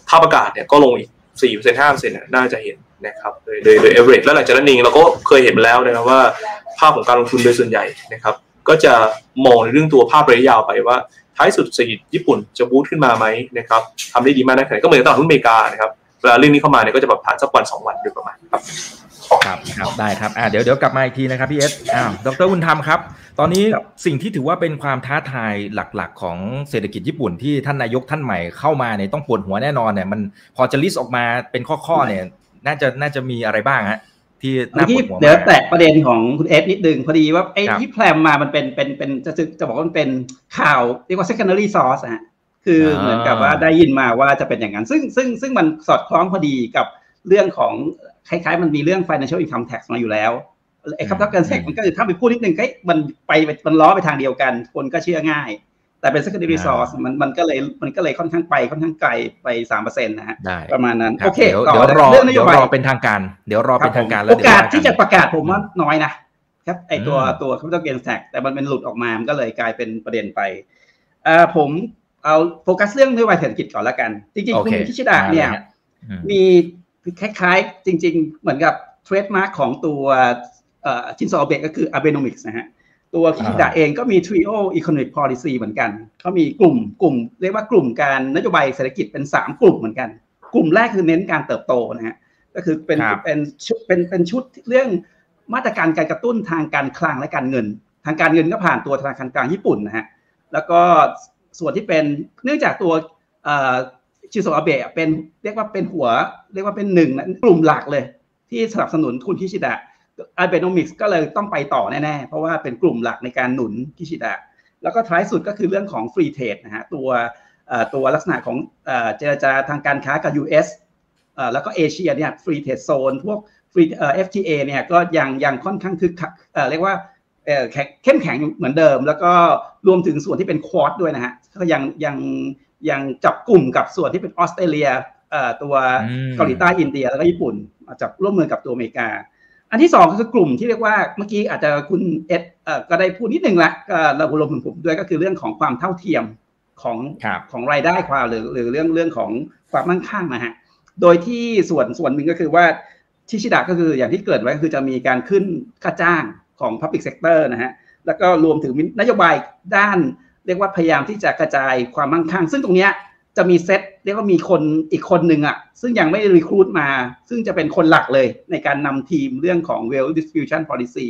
ถ้าประกาศเนี่ยก็ลงอีก4% 5%น่าจะเห็นนะครับโดยโดยโดย average แล้วหลังจากนั้นเองเราก็เคยเห็นแล้วนะครับว่าภาพของการลงทุนโดยส่วนใหญ่นะครับก็จะมองในเรื่องตัวภาพระยะยาวไปว่า ท้ายสุดเศรษฐกิจญี่ปุ่นจะบูตขึ้นมาไหมนะครับทำได้ดีมากนะก็เหมือนตลาดหุ้นอเมริกานะครับเวลาเรื่องนี้เข้ามาเนี่ยก็จะแบบผ่านสักวันสองวันโดยประมาณครับครับครับได้ครับอ่าเดี๋ยวเดี๋ยวกลับมาอีกทีนะครับพี่เอสอ้าวดรวุณธรรมครับ ตอนนี้สิ่งที่ถือว่าเป็นความท้าทายหลักๆ ของเศรษฐกิจญี่ปุ่นที่ท่านนายกท่านใหม่เข้ามาเนี่ยต้องปวดหัวแน่นอนเนี่ยมันพอจะ list ออกมาเป็นข้อๆเนี่ยน่าจะน่าจะมีอะไรบ้างฮะ ที่น่าปวดหัวเดี๋ยวแตะประเด็นของคุณเอสนิดนึงพอดีว่าไอ้ที่แพลมมามันเป็นเป็นเป็นจะจะบอกว่ามันเป็นข่าวเรียกว่า secondary source ฮะคือเหมือนกับว่าได้ยินมาว่าจะเป็นอย่างนั้น ซึ่งซึ่งซึ่งมันสอดคล้องพอดีกับเรื่องของคล้ายๆ มันมีเรื่อง financial income tax มาอยู่แล้วไอ้ capital gains tax มันก็คือถ้าไปพูดนิดนึงก็มันไปมันล้อไปทางเดียวกัน คนก็เชื่อง่าย แต่เป็น secondary source มันมันก็เลยมันก็เลยค่อนข้างไปค่อนข้างไกลไปสามเปอร์เซ็นต์นะฮะประมาณนั้นโอเคเดี๋ยวรอเดี๋ยวรอเป็นทางการ เดี๋ยวรอเป็นทางการแล้วโอกาสที่จะประกาศผมว่าน้อยนะครับไอตัวตัว capital gains tax แต่มันเป็นหลุดออกมามันก็เลยกลายเป็นประเด็นไปเอ่อผมเอาโฟกัสเรื่องนโยบายเศรษฐกิจก่อนละกัน จริงๆคุณคิชิดะเนี่ยมีคล้ายๆ จริง ๆ เหมือนกับ trademark ของตัวชินโซอเบะก็คือ Abenomics นะฮะ ตัวคิชิดะเองก็มี Trio Economic Policy เหมือนกันเขามีกลุ่มกลุ่ม เรียกว่ากลุ่มการนโยบายเศรษฐกิจเป็น 3 กลุ่มเหมือนกัน กลุ่มแรกคือเน้นการเติบโตนะฮะก็คือเป็นเป็นชุดเป็นเป็นชุดเรื่องมาตรการการกระตุ้นทางการคลังและการเงิน ทางการเงินก็ผ่านตัวธนาคารกลางญี่ปุ่นนะฮะแล้วก็ส่วนที่เป็นเนื่องจากตัวชิโซอาเบะเป็นเรียกว่าเป็นหัว เรียกว่าเป็นหนึ่งกลุ่มหลักเลย ที่สนับสนุนคุณคิชิดะ อาเบโนมิกส์ก็เลยต้องไปต่อแน่ๆ เพราะว่าเป็นกลุ่มหลักในการหนุนคิชิดะ แล้วก็ท้ายสุดก็คือเรื่องของ free trade นะฮะตัวตัวลักษณะของเจรจาทางการค้ากับ US แล้วก็เอเชียเนี่ย free trade zone พวกฟรีเอ่อ FTA เนี่ยก็ยังยังค่อนข้างคึกคักเรียกว่าเข้มแข็งเหมือนเดิม แล้วก็รวมถึงส่วนที่เป็น Quad ด้วยนะฮะก็ยังยังยังจับกลุ่มกับส่วนที่เป็นออสเตรเลียตัวเกาหลีใต้อินเดียแล้วก็ญี่ปุ่นจับร่วมมือกับตัวอเมริกา อันที่สองก็คือกลุ่มที่เรียกว่าเมื่อกี้อาจจะคุณเอ็ดก็ได้พูดนิดนึงละก็เรารวมถึงผมด้วยก็คือเรื่องของความเท่าเทียมของของรายได้ความหรือหรือเรื่องเรื่องของความมั่งคั่งนะฮะโดยที่ส่วนส่วนหนึ่งก็คือว่าชิชิดะก็คืออย่างที่เกิดไว้คือจะมีการขึ้นค่าจ้างของ Public Sector นะฮะแล้วก็รวมถึงนโยบายด้าน เรียกว่าพยายามที่จะกระจายความมั่งคั่ง ซึ่งตรงนี้ จะมีเซตเรียกว่ามีคนอีกคนหนึ่งอะ ซึ่งยังไม่ได้รีคูดมา ซึ่งจะเป็นคนหลักเลยในการนำทีมเรื่องของ wealth distribution policy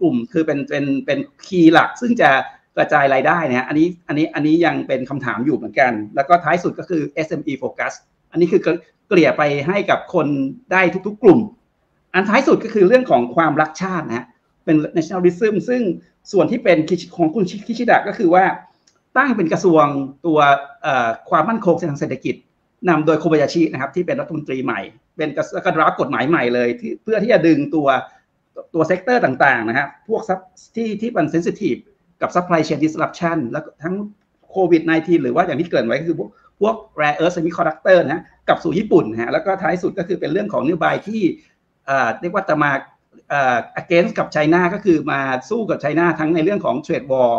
กลุ่มคือเป็นเป็นเป็นคีย์หลัก ซึ่งจะกระจายรายได้นะอันนี้อันนี้อันนี้ยังเป็นคำถามอยู่เหมือนกัน แล้วก็ท้ายสุดก็คือ SME focus อันนี้คือเกลี่ยไปให้กับคนได้ทุกๆ กลุ่ม อันท้ายสุดก็คือเรื่องของความรักชาตินะเป็น nationalism ซึ่งส่วนที่เป็นของคุณคิชิดะก็คือว่า ตั้งเป็นกระทรวงตัวความมั่นคงทางเศรษฐกิจนำโดยโคบายาชินะครับ ที่เป็นรัฐมนตรีใหม่ เป็นการ draft กฎหมายใหม่เลยที่เพื่อที่จะดึงตัวตัว sector ต่างๆนะครับพวกที่ที่มัน sensitive กับ supply chain disruption แล้วทั้งโควิด -19 หรือว่าอย่างที่เกริ่นไว้ก็คือพวก rare earth semiconductor นะกับสู่ญี่ปุ่นฮะแล้วก็ท้ายสุดก็คือเป็นเรื่องของนโยบายที่เรียกว่าจะมา against กับไชน่าก็คือมาสู้กับไชน่าทั้งในเรื่องของ trade war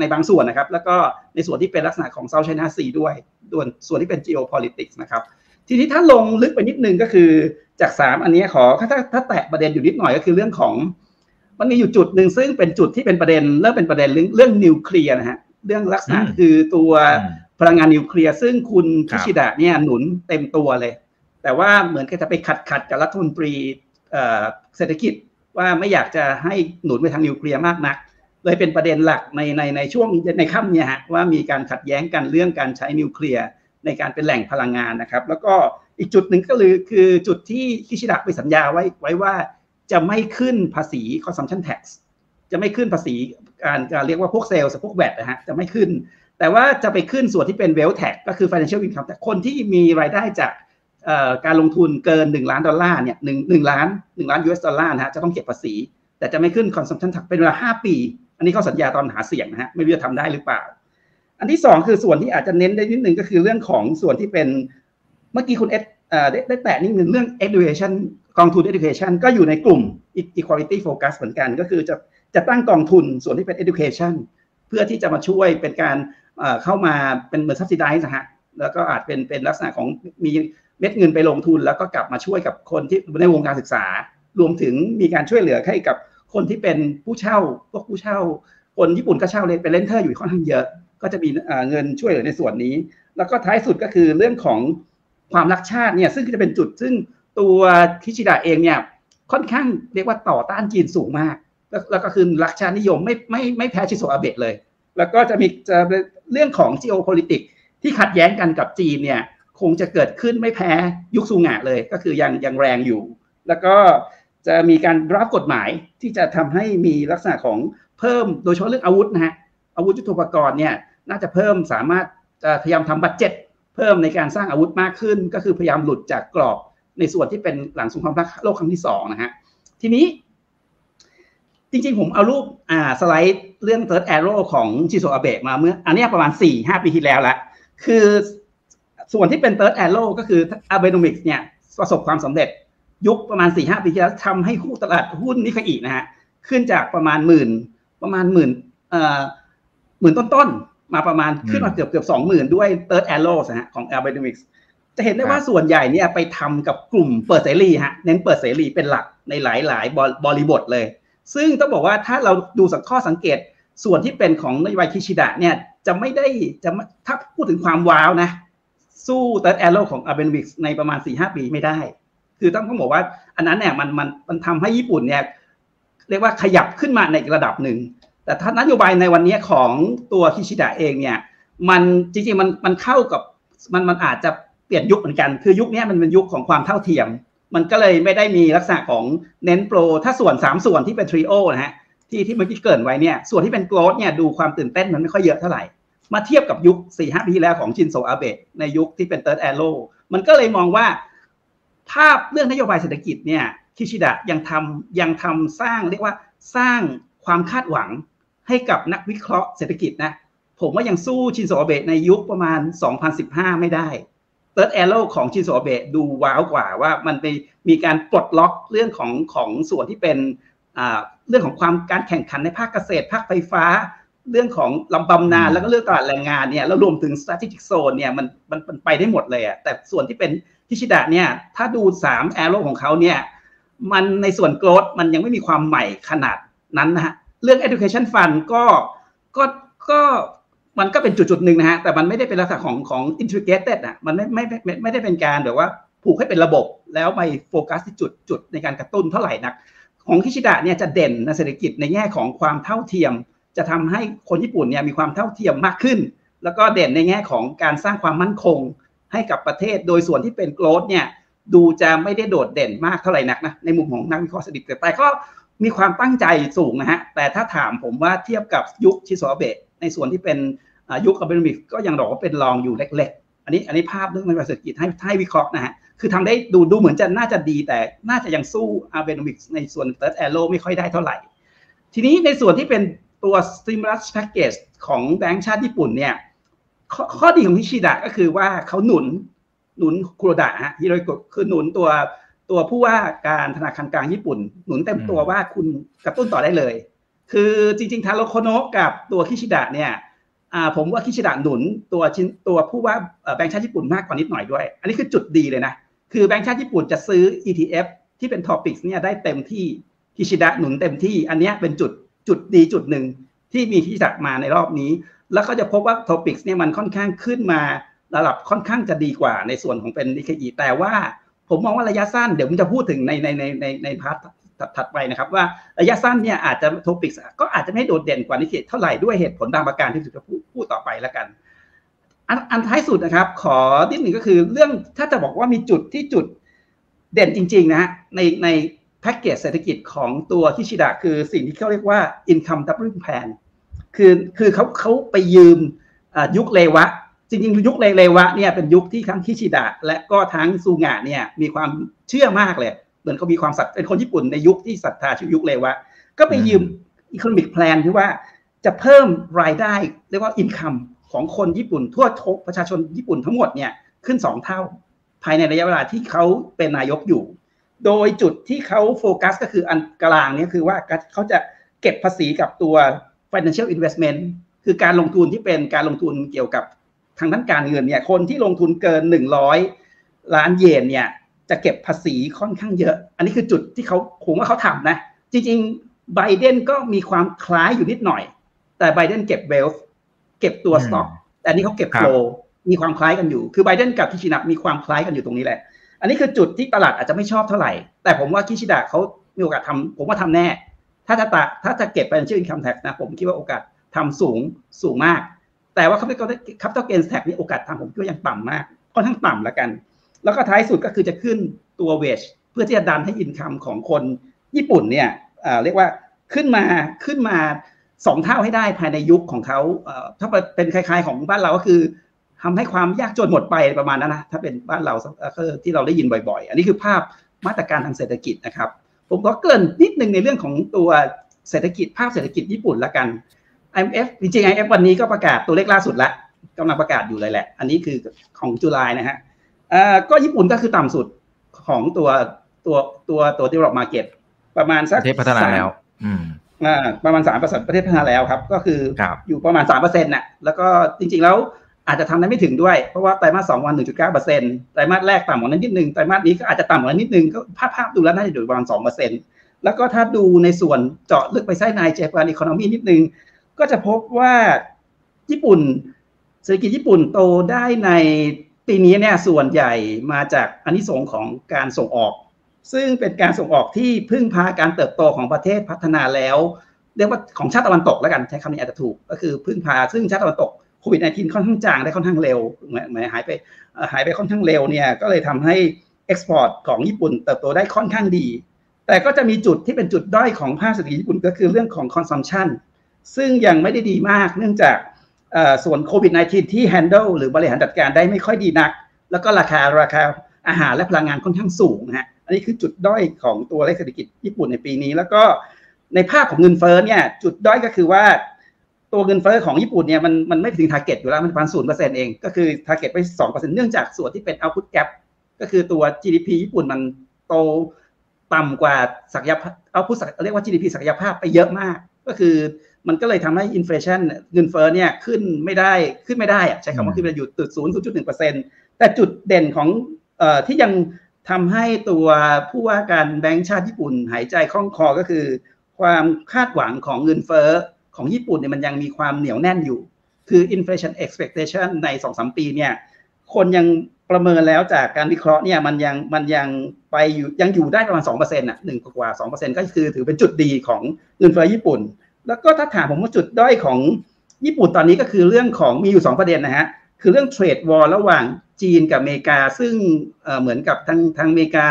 ในบางส่วนนะครับ แล้วก็ในส่วนที่เป็นลักษณะของ South China Sea ด้วยส่วนส่วนที่เป็น geopolitics นะครับ ทีนี้ถ้าลงลึกไปนิดนึงก็คือจาก 3 อันนี้ขอถ้าถ้าแตะประเด็นอยู่นิดหน่อยก็คือเรื่องของ มันมีอยู่จุดหนึ่งซึ่งเป็นจุดที่เป็นประเด็นเริ่มเป็นประเด็นเรื่องเรื่องนิวเคลียร์นะฮะเรื่องลักษณะคือตัวพลังงานนิวเคลียร์ซึ่งคุณคิชิดะเนี่ยหนุนเต็มตัวเลย แต่ว่าเหมือนกับจะไปขัดขัดกับรัฐมนตรีเศรษฐกิจว่าไม่อยากจะให้หนุนไปทางนิวเคลียร์มากนัก เลยเป็นประเด็นหลักในในในช่วงในค่ำเนี่ยฮะว่ามีการขัดแย้งกันเรื่องการใช้นิวเคลียร์ในการเป็นแหล่งพลังงานนะครับ แล้วก็อีกจุดหนึ่งก็คือคือจุดที่คิชิดะไปสัญญาไว้ไว้ว่าจะไม่ขึ้นภาษี consumption tax จะไม่ขึ้นภาษีการการเรียกว่าพวกเซลล์พวกแวดนะฮะจะไม่ขึ้น แต่ว่าจะไปขึ้นส่วนที่เป็น wealth tax ก็คือ financial income แต่คนที่มีรายได้จากการลงทุนเกิน 1 ล้านดอลลาร์เนี่ยหนึ่งหนึ่งล้านหนึ่งล้าน US ดอลลาร์นะฮะจะต้องเก็บภาษี แต่จะไม่ขึ้น consumption tax เป็นเวลา 5 ปี อันนี้เขาสัญญาตอนหาเสียงนะฮะไม่รู้จะทำได้หรือเปล่า อันที่2คือส่วนที่อาจจะเน้นได้นิดนึงก็คือเรื่องของส่วนที่เป็นเมื่อกี้คุณเอสได้แตะนิดนึงเรื่อง education กองทุน education ก็อยู่ในกลุ่ม equality focus เหมือนกัน ก็คือจะจะตั้งกองทุนส่วนที่เป็น education เพื่อที่จะมาช่วยเป็นการเข้ามาเป็นเหมือน subsidize นะฮะแล้วก็อาจเป็นเป็นลักษณะของมีเม็ดเงินไปลงทุน แล้วก็กลับมาช่วยกับคนที่ในวงการศึกษา รวมถึงมีการช่วยเหลือให้กับ คนที่เป็นผู้เช่าพวกผู้เช่า คนญี่ปุ่นก็เช่าเลยเป็น renter อยู่ค่อนข้างเยอะ ก็จะมีเงินช่วยเหลือในส่วนนี้ แล้วก็ท้ายสุดก็คือเรื่องของความรักชาติเนี่ยซึ่งจะเป็นจุดซึ่งตัวคิชิดะเองเนี่ยค่อนข้างเรียกว่าต่อต้านจีนสูงมาก แล้วก็คือรักชาตินิยมไม่ไม่ไม่แพ้ชิโซอาเบะเลย แล้วก็จะมีจะเรื่องของ geopolitics ที่ขัดแย้งกันกับจีนเนี่ยคงจะเกิดขึ้นไม่แพ้ยุคซูงะเลยก็คือยังยังแรงอยู่ แล้วก็ จะมีการรับกฎหมายที่จะทำให้มีลักษณะของเพิ่มโดยเฉพาะเรื่องอาวุธนะฮะอาวุธยุทโธปกรณ์เนี่ยน่าจะเพิ่มสามารถจะพยายามทำบัตเจ็ตเพิ่มในการสร้างอาวุธมากขึ้น ก็คือพยายามหลุดจากกรอบในส่วนที่เป็นหลังสงครามโลกครั้งที่สองนะฮะทีนี้ จริงๆ ผมเอารูปอ่าสไลด์เรื่อง Third Arrow ของชิโซอาเบะมาเมื่อ อันนี้ประมาณ 4-5 ปีที่แล้วละคือส่วนที่เป็น Third Arrow ก็คือ Abenomics เนี่ยประสบความสำเร็จ ยุคประมาณ4-5ปีที่แล้วทำให้คู่ตลาดหุ้นนิเคอีนะฮะขึ้นจากประมาณหมื่นประมาณหมื่นเอ่อหมื่นต้นๆ มาประมาณขึ้นมาเกือบเกือบสองหมื่นด้วย Third Arrow นะฮะของ Abenomics จะเห็นได้ว่าส่วนใหญ่เนี่ยไปทำกับกลุ่มเปิดเสรีฮะเน้นเปิดเสรีเป็นหลักในหลายๆ บริบทเลย ซึ่งต้องบอกว่าถ้าเราดูสักข้อสังเกตส่วนที่เป็นของนโยบายคิชิดะเนี่ยจะไม่ได้จะถ้าพูดถึงความว้าวนะ สู้เติร์ดแอโร่ของอาเบนวิกในประมาณ4ีหปีไม่ได้ คือต้องต้องบอกว่า อันนั้นเนี่ยมันมันมันทำให้ญี่ปุ่นเนี่ยเรียกว่าขยับขึ้นมาในระดับหนึ่ง แต่ถ้านโยบายในวันนี้ของตัวคิชิดะเองเนี่ยมันจริงๆมันมันเข้ากับมันมันอาจจะเปลี่ยนยุคเหมือนกัน คือยุคนี้มันเป็นยุคของความเท่าเทียม มันก็เลยไม่ได้มีลักษณะของเน้นโปร ถ้าส่วน 3 ส่วนที่เป็น trio นะฮะที่ที่เมื่อกี้เกริ่นไว้เนี่ยส่วนที่เป็น growth เนี่ยดูความตื่นเต้นมันไม่ค่อยเยอะเท่าไหร่ มาเทียบกับยุคสี่ห้าปีแล้วของชินโซอาเบะในยุคที่เป็น third arrowมันก็เลยมองว่า ภาพเรื่องนโยบายเศรษฐกิจเนี่ยคิชิดะยังทำยังทำสร้างเรียกว่าสร้างความคาดหวังให้กับนักวิเคราะห์เศรษฐกิจนะผมว่ายังสู้ชินโซอาเบะในยุคประมาณ 2015 ไม่ได้ third arrow ของชินโซอาเบะดูว้าวกว่าว่ามันไปมีการปลดล็อกเรื่องของของส่วนที่เป็นเรื่องของความการแข่งขันในภาคเกษตร ภาคไฟฟ้า เรื่องของลำบำนาญแล้วก็เรื่องตลาดแรงงานเนี่ยแล้วรวมถึง strategic zone เนี่ยมันมันมันไปได้หมดเลยอะแต่ส่วนที่เป็น ทิชิดะเนี่ยถ้าดู3แอโร่ของเขาเนี่ยมันในส่วนโกลดมันยังไม่มีความใหม่ขนาดนั้นนะฮะเรื่อง education fund ก็ก็ก็มันก็เป็นจุดจุดหนึ่งนะฮะแต่มันไม่ได้เป็นลักษณะของของ integrated อะมันไม่ไม่ไม่ไม่ได้เป็นการแบบว่าผูกให้เป็นระบบแล้วไปโฟกัสที่จุดจุดในการกระตุ้นเท่าไหร่นัก ของคิชิดะเนี่ยจะเด่นในเศรษฐกิจในแง่ของความเท่าเทียม จะทำให้คนญี่ปุ่นเนี่ยมีความเท่าเทียมมากขึ้น แล้วก็เด่นในแง่ของการสร้างความมั่นคง ให้กับประเทศ โดยส่วนที่เป็น growth เนี่ยดูจะไม่ได้โดดเด่นมากเท่าไหร่นักนะในมุมของนักวิเคราะห์เศรษฐกิจแต่ก็มีความตั้งใจสูงนะฮะแต่ถ้าถามผมว่าเทียบกับยุคชินโซอาเบะในส่วนที่เป็นยุคอาเบโนมิกส์ก็ยังบอกว่าเป็นรองอยู่เล็ก ๆ อันนี้อันนี้ภาพเรื่องในเศรษฐกิจให้ให้วิเคราะห์นะฮะคือทำได้ดูดูเหมือนจะน่าจะดีแต่น่าจะยังสู้อาเบโนมิกส์ในส่วน third arrow ไม่ค่อยได้เท่าไหร่ ทีนี้ในส่วนที่เป็นตัว stimulus package ของแบงก์ชาติญี่ปุ่นเนี่ย ขข้อดีของฮิชิดะก็คือว่าเขาหนุนหนุนคุโรดะฮะฮิโรโกคือหนุนตัวตัวผู้ว่าการธนาคารกลางญี่ปุ่น หนุนเต็มตัวว่าคุณกระตุ้นต่อได้เลย คือจริง ๆ ทาโรโคโนะกับตัวคิชิดะเนี่ยผมว่าคิชิดะหนุนตัวชิ้นตัวผู้ว่าแบงก์ชาติญี่ปุ่นมากกว่านิดหน่อยด้วย อันนี้คือจุดดีเลยนะ คือแบงก์ชาติญี่ปุ่นจะซื้อ ETF ที่เป็น TOPIX เนี่ยได้เต็มที่คิชิดะหนุนเต็มที่ อันนี้เป็นจุดจุดดีจุดหนึ่งที่มีคิชิดะมาในรอบนี้ แล้วก็จะพบว่า TOPIX เนี่ยมันค่อนข้างขึ้นมาระดับค่อนข้างจะดีกว่าในส่วนของเป็นนิเคอีแต่ว่าผมมองว่าระยะสั้นเดี๋ยวผมจะพูดถึงในในในในใน part ถัดไปนะครับว่าระยะสั้นเนี่ยอาจจะ TOPIX ก็อาจจะไม่โดดเด่นกว่านิเคเท่าไหร่ด้วยเหตุผลบางประการที่จะพูดพูดต่อไปแล้วกัน อันอันท้ายสุดนะครับ ขอนิดหนึ่งก็คือเรื่องถ้าจะบอกว่ามีจุดที่จุดเด่นจริง ๆ นะฮะในในแพ็กเกจเศรษฐกิจของตัวคิชิดะคือสิ่งที่เขาเรียกว่า income doubling plan คือคือเขาเขาไปยืมยุคเลวะ จริงๆ ยุคเลวะเนี่ยเป็นยุคที่ทั้งคิชิดะ และก็ทั้งซูงะเนี่ยมีความเชื่อมากเลย เหมือนเขามีความศรัทเป็นคนญี่ปุ่นในยุคที่ศรัทธาชื่อยุคเลวะ ก็ไปยืม economic plan ที่ว่าจะเพิ่มรายได้เรียกว่า income ของคนญี่ปุ่น ทั่วทประชาชนญี่ปุ่นทั้งหมดเนี่ยขึ้น2เท่า ภายในระยะเวลาที่เขาเป็นนายกอยู่ โดยจุดที่เขาโฟกัสก็คืออันกลางนี่คือว่าเขาจะเก็บภาษีกับตัว financial investment คือการลงทุนที่เป็นการลงทุนเกี่ยวกับทางด้านการเงินเนี่ย คนที่ลงทุนเกิน 100 ล้านเยนเนี่ย จะเก็บภาษีค่อนข้างเยอะ อันนี้คือจุดที่เขาผมว่าเขาทำนะ จริงๆไบเดนก็มีความคล้ายอยู่นิดหน่อย แต่ไบเดนเก็บเวลเก็บตัวสต็อกแต่นี่เขาเก็บโฟลมีความคล้ายกันอยู่ คือไบเดนกับคิชิดะมีความคล้ายกันอยู่ตรงนี้แหละ อันนี้คือจุดที่ตลาดอาจจะไม่ชอบเท่าไหร่ แต่ผมว่าคิชิดะเขามีโอกาสทำผมว่าทำแน่ ถ้าถ้าถ้าจะเก็บไปในชื่อ income tax นะผมคิดว่าโอกาสทำสูงสูงมาก แต่ว่าเขาไม่ก็คับต้อเกนแท็กนี่โอกาสทำผมคิดว่ายังต่ำมากค่อนข้างต่ำแล้วกัน แล้วก็ท้ายสุดก็คือจะขึ้นตัวเวชเพื่อที่จะดันให้อินคัมของคนญี่ปุ่นเนี่ยเรียกว่าขึ้นมาขึ้นมาสองเท่าให้ได้ภายในยุคของเขาถ้าเป็นคล้ายๆ ของบ้านเราก็คือทำให้ความยากจนหมดไปประมาณนั้นนะถ้าเป็นบ้านเราที่เราได้ยินบ่อย ๆ อันนี้คือภาพมาตรการทางเศรษฐกิจนะครับ ผมก็เกินนิดนึงในเรื่องของตัวเศรษฐกิจภาพเศรษฐกิจญี่ปุ่นละกัน IMF จริงๆ IMF วันนี้ก็ประกาศตัวเลขล่าสุดละกำลังประกาศอยู่เลยแหละ อันนี้คือของจุลายนะฮะก็ญี่ปุ่นก็คือต่ำสุดของตัวตัวตัวตัว developed market ประมาณสักประเทศพัฒนาแล้วอืมประมาณสามเปอร์เซ็นต์ประเทศพัฒนาแล้วครับ ก็คืออยู่ประมาณสามเปอร์เซ็นต์น่ะแล้วก็จริงๆแล้ว อาจจะทำได้ไม่ถึงด้วย เพราะว่าไตรมาสสองวันหนึ่งจุดเก้าเปอร์เซ็นต์ไตรมาสแรกต่ำกว่านั้นนิดนึงไตรมาสนี้ก็อาจจะต่ำกว่านั้นนิดนึงก็ภาพภาพดูแล้วน่าจะอยู่ประมาณสองเปอร์เซ็นต์แล้วก็ถ้าดูในส่วนเจาะลึกไปไส้ใน Japan economy นิดนึง ก็จะพบว่าญี่ปุ่นเศรษฐกิจญี่ปุ่นโตได้ในปีนี้เนี่ยส่วนใหญ่มาจากอันนี้ส่งของการส่งออก ซึ่งเป็นการส่งออกที่พึ่งพาการเติบโตของประเทศพัฒนาแล้ว เรียกว่าของชาติตะวันตกแล้วกันใช้คำนี้อาจจะถูกก็คือพึ่งพาซึ่งชาติตะวันตก โควิด -19 ค่อนข้างจางได้ค่อนข้างเร็วหมายหายไปหายไปค่อนข้างเร็วเนี่ยก็เลยทำให้เอ็กซ์พอร์ตของญี่ปุ่นเติบโตได้ค่อนข้างดี แต่ก็จะมีจุดที่เป็นจุดด้อยของภาคเศรษฐกิจญี่ปุ่นก็คือเรื่องของ consumption ซึ่งยังไม่ได้ดีมากเนื่องจากส่วนโควิด -19 ที่ handle หรือบริหารจัดการได้ไม่ค่อยดีนัก แล้วก็ราคาราคาอาหารและพลังงานค่อนข้างสูงนะฮะอันนี้คือจุดด้อยของตัวเลขเศรษฐกิจญี่ปุ่นในปีนี้ แล้วก็ในภาพของเงินเฟ้อเนี่ยจุดด้อยก็คือว่า ตัวเงินเฟ้อของญี่ปุ่นเนี่ยมันมันไม่ถึง target อยู่แล้วมันประมาณศูนย์เปอร์เซ็นต์เองก็คือ target ไปสองเปอร์เซ็นต์เนื่องจากส่วนที่เป็น output gap ก็คือตัว GDP ญี่ปุ่นมันโตต่ำกว่าศักยภาพเอาพูดเรียกว่า GDP ศักยภาพไปเยอะมาก ก็คือมันก็เลยทำให้ inflation เงินเฟ้อเนี่ยขึ้นไม่ได้ขึ้นไม่ได้ใช้คำว่าขึ้นไปอยู่ตุดศูนย์จุดหนึ่งเปอร์เซ็นต์แต่จุดเด่นของเอ่อที่ยังทำให้ตัวผู้ว่าการแบงก์ชาติญี่ปุ่นหายใจคล่องคอก็คือ ความคาดหวังของเงินเฟ้อ ของญี่ปุ่นเนี่ยมันยังมีความเหนียวแน่นอยู่ คือ inflation expectation ในสองสามปีเนี่ยคนยังประเมินแล้วจากการวิเคราะห์เนี่ยมันยังมันยังไปอยู่ยังอยู่ได้ประมาณ2%อะหนึ่งกว่า2%ก็คือถือเป็นจุดดีของเงินเฟ้อญี่ปุ่น แล้วก็ถ้าถามผมว่าจุดด้อยของญี่ปุ่นตอนนี้ก็คือเรื่องของมีอยู่ 2 ประเด็นนะฮะคือเรื่องเทรดวอลระหว่างจีนกับอเมริกา ซึ่งเหมือนกับทางทางอเมริกา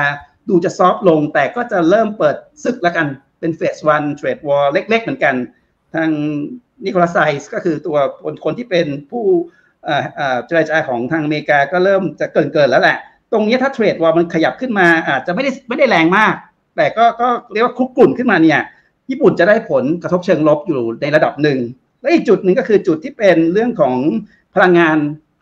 ดูจะซอฟลง แต่ก็จะเริ่มเปิดศึกแล้วกันเป็นเฟสวันเทรดวอลเล็ก ๆ เหมือนกัน ทางนิโคลัสไซส์ก็คือตัวคนคนที่เป็นผู้เจรจาของทางอเมริกาก็เริ่มจะเกินเกินแล้วแหละ ตรงนี้ถ้าเทรดวอลมันขยับขึ้นมาอาจจะไม่ได้ไม่ได้แรงมาก แต่ก็ก็เรียกว่าคุกกลุ่นขึ้นมาเนี่ยญี่ปุ่นจะได้ผลกระทบเชิงลบอยู่ในระดับหนึ่ง และอีกจุดหนึ่งก็คือจุดที่เป็นเรื่องของพลังงาน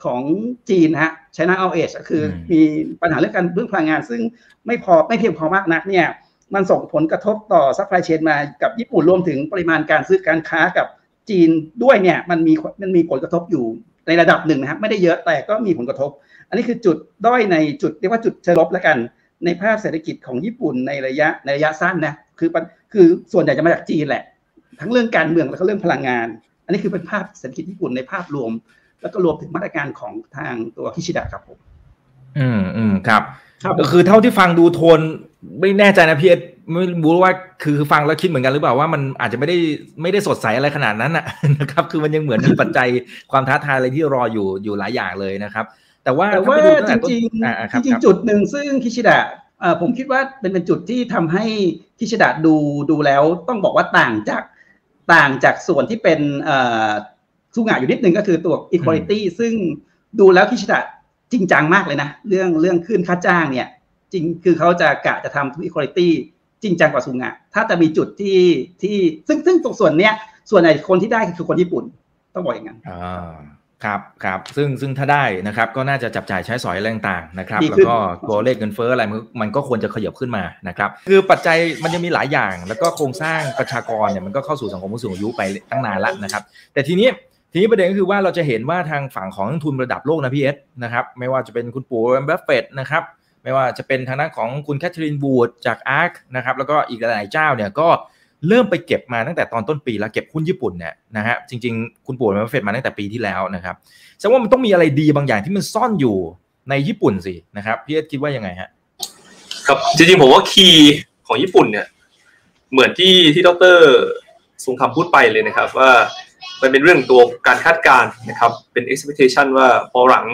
ของจีนฮะไชน่าเอาเอชคือมีปัญหาเรื่องการเรื่องพลังงานซึ่งไม่พอไม่เพียงพอมากนักเนี่ย มันส่งผลกระทบต่อ supply chain มากับญี่ปุ่นรวมถึงปริมาณการซื้อการค้ากับจีนด้วยเนี่ยมันมีมันมีผลกระทบอยู่ในระดับหนึ่งนะครับไม่ได้เยอะแต่ก็มีผลกระทบ อันนี้คือจุดด้อยในจุดเรียกว่าจุดเชิงลบแล้วกัน ในภาพเศรษฐกิจของญี่ปุ่นในระยะในระยะสั้นนะคือคือส่วนใหญ่จะมาจากจีนแหละ ทั้งเรื่องการเมืองแล้วก็เรื่องพลังงาน อันนี้คือเป็นภาพเศรษฐกิจญี่ปุ่นในภาพรวม แล้วก็รวมถึงมาตรการของทางตัวคิชิดะครับผมอืมอืมครับ ก็คือเท่าที่ฟังดูโทนไม่แน่ใจนะพี่เอไม่รู้ว่าคือฟังแล้วคิดเหมือนกันหรือเปล่าว่ามันอาจจะไม่ได้ไม่ได้สดใสอะไรขนาดนั้นนะครับ คือมันยังเหมือนมีปัจจัยความท้าทายอะไรที่รออยู่อยู่หลายอย่างเลยนะครับ แต่ว่าแต่ว่าจริงจริงจริงจุดหนึ่งซึ่งคิชิดะผมคิดว่าเป็นเป็นจุดที่ทำให้คิชิดะดูดูแล้วต้องบอกว่าต่างจากต่างจากส่วนที่เป็นสู้งานอยู่นิดนึงก็คือตัว equality ซึ่งดูแล้วคิชิดะ จริงจังมากเลยนะ เรื่องเรื่องขึ้นค่าจ้างเนี่ยจริงคือเขาจะกะจะทำทุก equality จริงจังกว่าซูงะถ้าจะมีจุดที่ที่ซึ่งซึ่งตรงส่วนเนี้ยส่วนใหญ่คนที่ได้คือคนญี่ปุ่นต้องบอกอย่างนั้นอ่าครับครับซึ่งซึ่งถ้าได้นะครับก็น่าจะจับจ่ายใช้สอยแรงต่างนะครับแล้วก็ตัวเลขเงินเฟ้ออะไรมันก็ควรจะขยับขึ้นมานะครับคือปัจจัยมันยังมีหลายอย่าง แล้วก็โครงสร้างประชากรเนี่ยมันก็เข้าสู่สังคมผู้สูงอายุไปตั้งนานแล้วนะครับ แต่ทีนี้ ทีนี้ประเด็นก็คือว่าเราจะเห็นว่าทางฝั่งของนักลงทุนระดับโลกนะพี่เอสนะครับไม่ว่าจะเป็นคุณปู่ Warren Buffett นะครับไม่ว่าจะเป็นทางด้านของคุณ Catherine Wood จาก ARK นะครับแล้วก็อีกหลายเจ้าเนี่ยก็เริ่มไปเก็บมาตั้งแต่ตอนต้นปีแล้วเก็บหุ้นญี่ปุ่นเนี่ยนะฮะจริงๆ คุณปู่มาเฟดมาตั้งแต่ปีที่แล้วนะครับแสดงว่ามันต้องมีอะไรดีบางอย่างที่มันซ่อนอยู่ในญี่ปุ่นสินะครับพี่เอสคิดว่ายังไงฮะครับจริงๆผมว่า keyของญี่ปุ่นเนี่ยเหมือนที่ที่ดรทรงคำพูดไปเลยนะครับว่า มันเป็นเรื่องตัวการคาดการณ์นะครับ เป็น expectation ว่าพอหลัง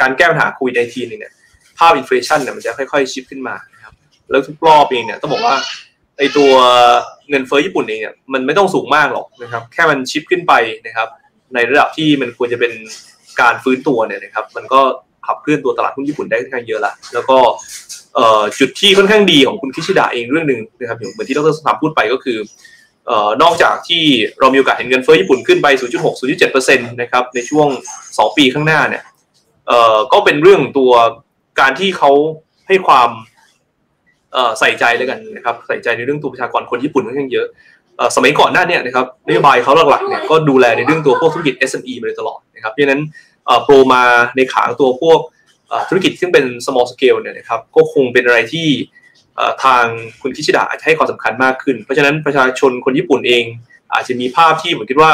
การแก้ปัญหาโควิด19เนี่ยภาพ inflation เนี่ยมันจะค่อยๆ shift ขึ้นมานะครับ แล้วทุกรอบเองเนี่ยต้องบอกว่าไอตัวเงินเฟ้อญี่ปุ่นเองเนี่ยมันไม่ต้องสูงมากหรอกนะครับ แค่มัน shift ขึ้นไปนะครับ ในระดับที่มันควรจะเป็นการฟื้นตัวเนี่ยนะครับ มันก็ขับเคลื่อนตัวตลาดหุ้นญี่ปุ่นได้ค่อนข้างเยอะละแล้วก็จุดที่ค่อนข้างดีของคุณคิชิดะเองเรื่องหนึ่งนะครับเหมือนที่ดรสถามพูดไปก็คือ นอกจากที่เรามีโอกาสเห็นเงินเฟ้อญี่ปุ่นขึ้นไป 0.6 0.7%นะครับในช่วง 2 ปีข้างหน้าเนี่ยก็เป็นเรื่องตัวการที่เขาให้ความใส่ใจเลยกันนะครับใส่ใจในเรื่องตัวประชากรคนญี่ปุ่นค่อนข้างเยอะสมัยก่อนหน้านี้นะครับนโยบายเขาหลักๆเนี่ยก็ดูแลในเรื่องตัวพวกธุรกิจ SME มาโดยตลอดนะครับเพราะนั้นpro มาในข้างตัวพวกธุรกิจซึ่งเป็น small scale เนี่ยนะครับก็คงเป็นอะไรที่ ทางคุณคิชิดะอาจจะให้ความสำคัญมากขึ้น เพราะฉะนั้นประชาชนคนญี่ปุ่นเอง อาจจะมีภาพที่ผมคิดว่า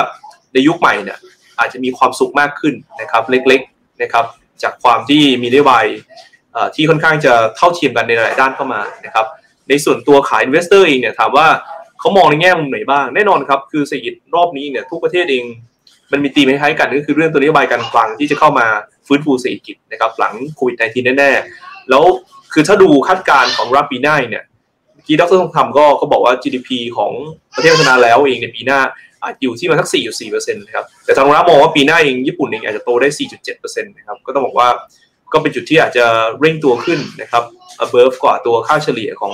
ในยุคใหม่เนี่ยอาจจะมีความสุขมากขึ้นนะครับเล็กๆนะครับจากความที่มีนโยบายที่ค่อนข้างจะเท่าเทียมกันในหลายด้านเข้ามานะครับในส่วนตัวขา investor เองเนี่ยถามว่าเขามองในแง่มุมไหนบ้างแน่นอนครับคือเศรษฐกิจรอบนี้เนี่ยทุกประเทศเองมันมีตีมคล้ายกันก็คือเรื่องตัวนโยบายการคลังที่จะเข้ามาฟื้นฟูเศรษฐกิจนะครับหลังโควิด -19 แน่ๆแล้ว คือถ้าดูคาดการณ์ของรับปีหน้าเนี่ยที่ดรทองคำก็ก็บอกว่า GDP ของประเทศพัฒนาแล้วเองในปีหน้าอาจอยู่ที่มาสัก 4.4%นะครับ แต่ทางรัฐมองว่าปีหน้าเองญี่ปุ่นเองอาจจะโตได้ 4.7%นะครับ ก็ต้องบอกว่าก็เป็นจุดที่อาจจะเร่งตัวขึ้นนะครับ above กว่าตัวค่าเฉลี่ยของ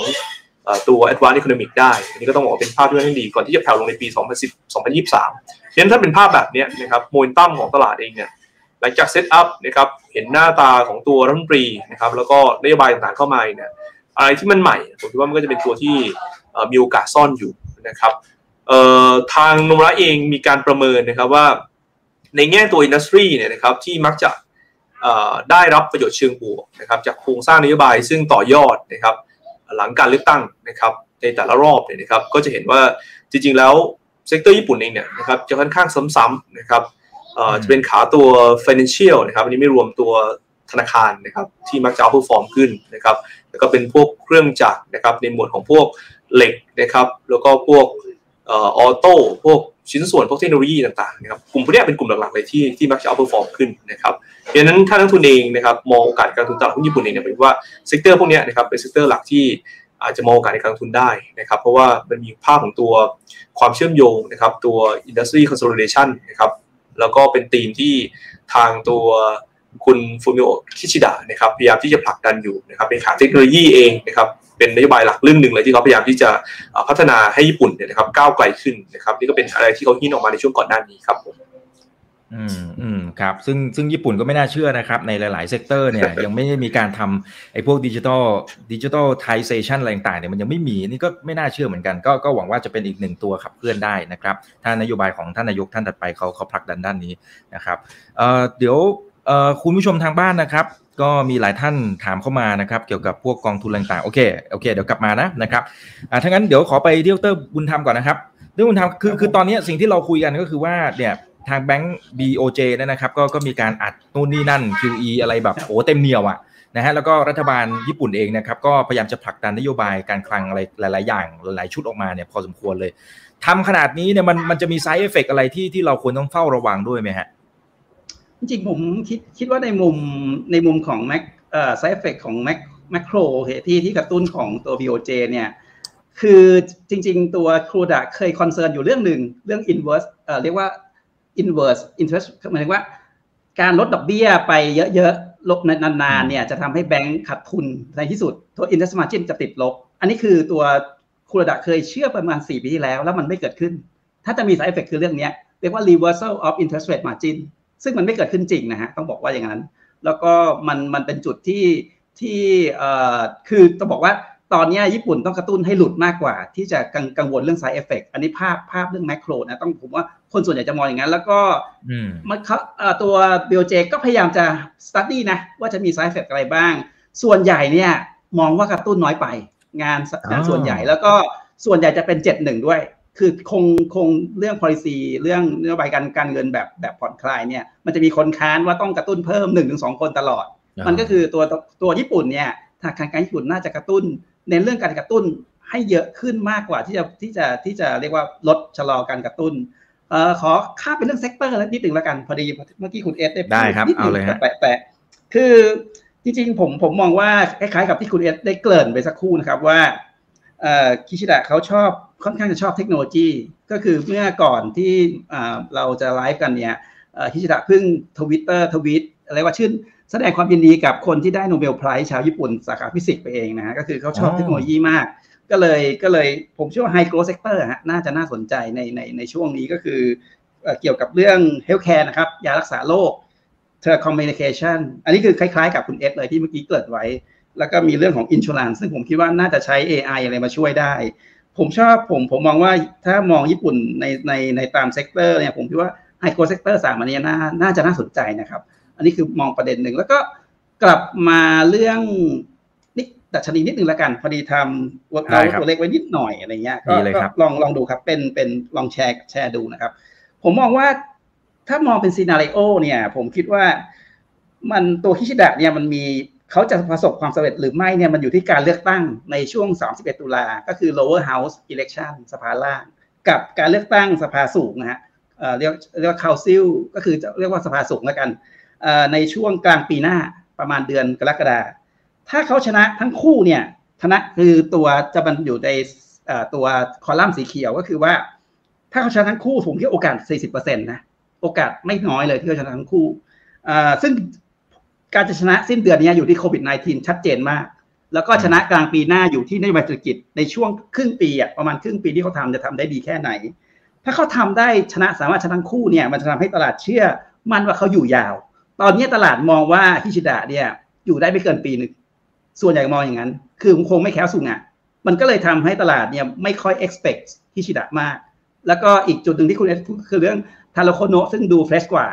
ตัว advanced economic ได้ อันนี้ก็ต้องบอกเป็นภาพที่ค่อนข้างดี ก่อนที่จะแผ่วลงในปี 2010 2023ฉะนั้นถ้าเป็นภาพแบบนี้นะครับ โมเมนตัมของตลาดเองเนี่ย หลังจาก set up นะครับเห็นหน้าตาของตัวรัฐมนตรีนะครับแล้วก็นโยบายต่างๆเข้ามาเนี่ยอะไรที่มันใหม่ผมคิดว่ามันก็จะเป็นตัวที่มีโอกาสซ่อนอยู่นะครับทางโนมูระเองมีการประเมินนะครับว่าในแง่ตัว industry เนี่ยนะครับที่มักจะได้รับประโยชน์เชิงบวกนะครับจากโครงสร้างนโยบายซึ่งต่อยอดนะครับหลังการเลือกตั้งนะครับในแต่ละรอบเนี่ยนะครับก็จะเห็นว่าจริงๆแล้ว sector ญี่ปุ่นเองเนี่ยนะครับจะค่อนข้างซ้ำๆนะครับ จะเป็นขาตัว financial นะครับอันนี้ไม่รวมตัวธนาคารนะครับที่มักจะ outperform ขึ้นนะครับแล้วก็เป็นพวกเครื่องจักรนะครับในหมวดของพวกเหล็กนะครับแล้วก็พวก auto พวกชิ้นส่วนพวกเทคโนโลยีต่างๆนะครับกลุ่มพวกนี้เป็นกลุ่มหลักๆเลยที่ที่มักจะ outperform ขึ้นนะครับดังนั้นถ้านักลงทุนเองนะครับมองโอกาสการลงทุนตลาดหุ้นญี่ปุ่นเองเนี่ยเป็นว่าsector พวกนี้นะครับเป็น sector หลักที่อาจจะมองโอกาสในการลงทุนได้นะครับเพราะว่ามันมีภาพของตัวความเชื่อมโยงนะครับตัว industry consolidation นะครับ แล้วก็เป็นธีมที่ทางตัวคุณฟูมิโอคิชิดะนะครับพยายามที่จะผลักดันอยู่นะครับเป็นขาเทคโนโลยีเองนะครับเป็นนโยบายหลักเรื่องหนึ่งเลยที่เขาพยายามที่จะพัฒนาให้ญี่ปุ่นเนี่ยนะครับก้าวไกลขึ้นนะครับนี่ก็เป็นอะไรที่เขา hint ออกมาในช่วงก่อนหน้านี้ครับผม อืมอืมครับซึ่งซึ่งญี่ปุ่นก็ไม่น่าเชื่อนะครับ ในหลาย ๆ sector เนี่ยยังไม่ได้มีการทำไอ้พวกดิจิทัลดิจิทัลไทเซชันอะไรต่างๆเนี่ยมันยังไม่มีนี่ก็ไม่น่าเชื่อเหมือนกัน ก็ก็หวังว่าจะเป็นอีกหนึ่งตัวขับเคลื่อนได้นะครับ ถ้านโยบายของท่านนายกท่านถัดไปเขาเขาผลักดันด้านนี้นะครับเอ่อเดี๋ยวเอ่อคุณผู้ชมทางบ้านนะครับ ก็มีหลายท่านถามเข้ามานะครับ เกี่ยวกับพวกกองทุนต่างๆโอเคโอเคเดี๋ยวกลับมานะนะครับอ่าถ้างั้นเดี๋ยวขอไปเดียวเตอร์บุญธรรมก่อนนะครับเรื่องบุญธรรมคือคือตอนนี้สิ่งที่เราคุยกันก็คือว่าเนี่ย ทางแบงก์ BOJ เนี่ยนะครับก็ก็มีการอัดนู่นนี่นั่น QE อะไรแบบโอ้เต็มเหนียวอะนะฮะแล้วก็รัฐบาลญี่ปุ่นเองนะครับก็พยายามจะผลักดันนโยบายการคลังอะไรหลาย ๆ อย่างหลายๆชุดออกมาเนี่ยพอสมควรเลยทำขนาดนี้เนี่ยมันมันจะมี side effect อะไรที่ที่เราควรต้องเฝ้าระวังด้วยไหมฮะ จริงผมคิดคิดว่าในมุมในมุมของแม็กเอ่อ side effect ของแม็ก macro ที่ที่กระตุ้นของตัว BOJ เนี่ยคือจริง ๆ ตัวคุโรดะเคย concern อยู่เรื่องหนึ่งเรื่อง inverse เอ่อเรียกว่า inverse interest หมายถึงว่า การลดดอกเบี้ยไปเยอะๆลบนานๆเนี่ยจะทำให้แบงก์ขาดทุนในที่สุดตัว interest margin จะติดลบ อันนี้คือตัวคุรดะเคยเชื่อประมาณ 4 ปีที่แล้ว แล้วมันไม่เกิดขึ้น ถ้าจะมี side effect คือเรื่องนี้เรียกว่า reversal of interest rate margin ซึ่งมันไม่เกิดขึ้นจริงนะฮะต้องบอกว่าอย่างนั้น แล้วก็มันมันเป็นจุดที่ที่เอ่อคือต้องบอกว่าตอนนี้ญี่ปุ่นต้องกระตุ้นให้หลุดมากกว่า ที่จะกังกังวลเรื่อง side effect อันนี้ภาพภาพเรื่องแมกโรนะต้องผมว่า คนส่วนใหญ่จะมองอย่างนั้น แล้วก็มันเขาตัวเบลเจก็พยายามจะ study นะ ว่าจะมี side effect อะไรบ้าง ส่วนใหญ่เนี่ย มองว่ากระตุ้นน้อยไป งานงานส่วนใหญ่แล้วก็ส่วนใหญ่จะเป็นเจ็ดหนึ่งด้วย คือคงคงเรื่อง policy เรื่องนโยบายการการเงินแบบแบบผ่อนคลายเนี่ย มันจะมีคนค้านว่าต้องกระตุ้นเพิ่มหนึ่งถึงสองคนตลอด มันก็คือตัวตัวญี่ปุ่นเนี่ยทางการญี่ปุ่นน่าจะกระตุ้นเน้นเรื่องการกระตุ้นให้เยอะขึ้นมากกว่าที่จะที่จะที่จะเรียกว่าลดชะลอการกระตุ้น เอ่อขอข้ามเป็นเรื่อง sector นิดหนึ่งแล้วกันพอดีเมื่อกี้คุณเอสได้ได้ครับเอาเลยแปะแปะคือจริงๆผมผมมองว่าคล้ายๆกับที่คุณเอสได้เกริ่นไปสักครู่นะครับว่าเอ่อคิชิดะเขาชอบค่อนข้างจะชอบเทคโนโลยี ก็คือเมื่อก่อนที่เราจะไลฟ์กันเนี่ยคิชิดะเพิ่งทวิตเตอร์ทวิตอะไรว่าชื่นแสดงความยินดีกับคนที่ได้ Nobel Prize ชาวญี่ปุ่นสาขาฟิสิกส์ไปเองนะฮะก็คือเขาชอบเทคโนโลยีมาก ก็เลยก็เลยผมเชื่อว่า high growth sector ฮะน่าจะน่าสนใจในในในช่วงนี้ก็คือเกี่ยวกับเรื่อง healthcare นะครับ ยารักษาโรค telecommunication อันนี้คือคล้ายๆกับคุณเอสเลยที่เมื่อกี้เกริ่นไว้ แล้วก็มีเรื่องของ insurance ซึ่งผมคิดว่าน่าจะใช้ AI อะไรมาช่วยได้ ผมชอบผมผมมองว่าถ้ามองญี่ปุ่นในในในตาม sector เนี่ยผมคิดว่า high growth sector สามอันนี้น่าน่าจะน่าสนใจนะครับ อันนี้คือมองประเด็นหนึ่งแล้วก็กลับมาเรื่อง ดัชนีนิดนึงละกัน พอดีทำวัดเราตัวเลขไว้นิดหน่อยอะไรเงี้ยก็ลองลองดูครับเป็นเป็นลองแชร์แชร์ดูนะครับ ผมมองว่าถ้ามองเป็นซีนารีโอเนี่ย ผมคิดว่ามันตัวคิชิดะเนี่ยมันมีเขาจะประสบความสำเร็จหรือไม่เนี่ยมันอยู่ที่การเลือกตั้งในช่วง 31 ตุลา ก็คือ lower house election สภาล่าง กับการเลือกตั้งสภาสูงนะฮะเรียกเรียกว่าคาวซิลก็คือจะเรียกว่าสภาสูงแล้วกันในช่วงกลางปีหน้าประมาณเดือนกรกฎา ถ้าเขาชนะทั้งคู่เนี่ยชนะคือตัวจะมันอยู่ในตัวคอลัมน์สีเขียวก็คือว่า ถ้าเขาชนะทั้งคู่ผมคิดโอกาส 40%นะโอกาสไม่น้อยเลยที่เขาชนะทั้งคู่ซึ่งการจะชนะสิ้นเดือนนี้อยู่ที่โควิด -19 ชัดเจนมาก แล้วก็ชนะกลางปีหน้าอยู่ที่นโยบายเศรษฐกิจในช่วงครึ่งปีอะประมาณครึ่งปีที่เขาทำจะทำได้ดีแค่ไหน ถ้าเขาทำได้ชนะสามารถชนะทั้งคู่เนี่ยมันจะทำให้ตลาดเชื่อมั่นว่าเขาอยู่ยาว ตอนนี้ตลาดมองว่าคิชิดะเนี่ยอยู่ได้ไม่เกินปีหนึ่ง ส่วนใหญ่มองอย่างนั้น คือคงไม่แค้วสูงอะมันก็เลยทำให้ตลาดเนี่ยไม่ค่อย expect คิชิดะมาก แล้วก็อีกจุดหนึ่งที่คุณเอสคือเรื่องทาโร่ โคโนะซึ่งดู fresh กว่า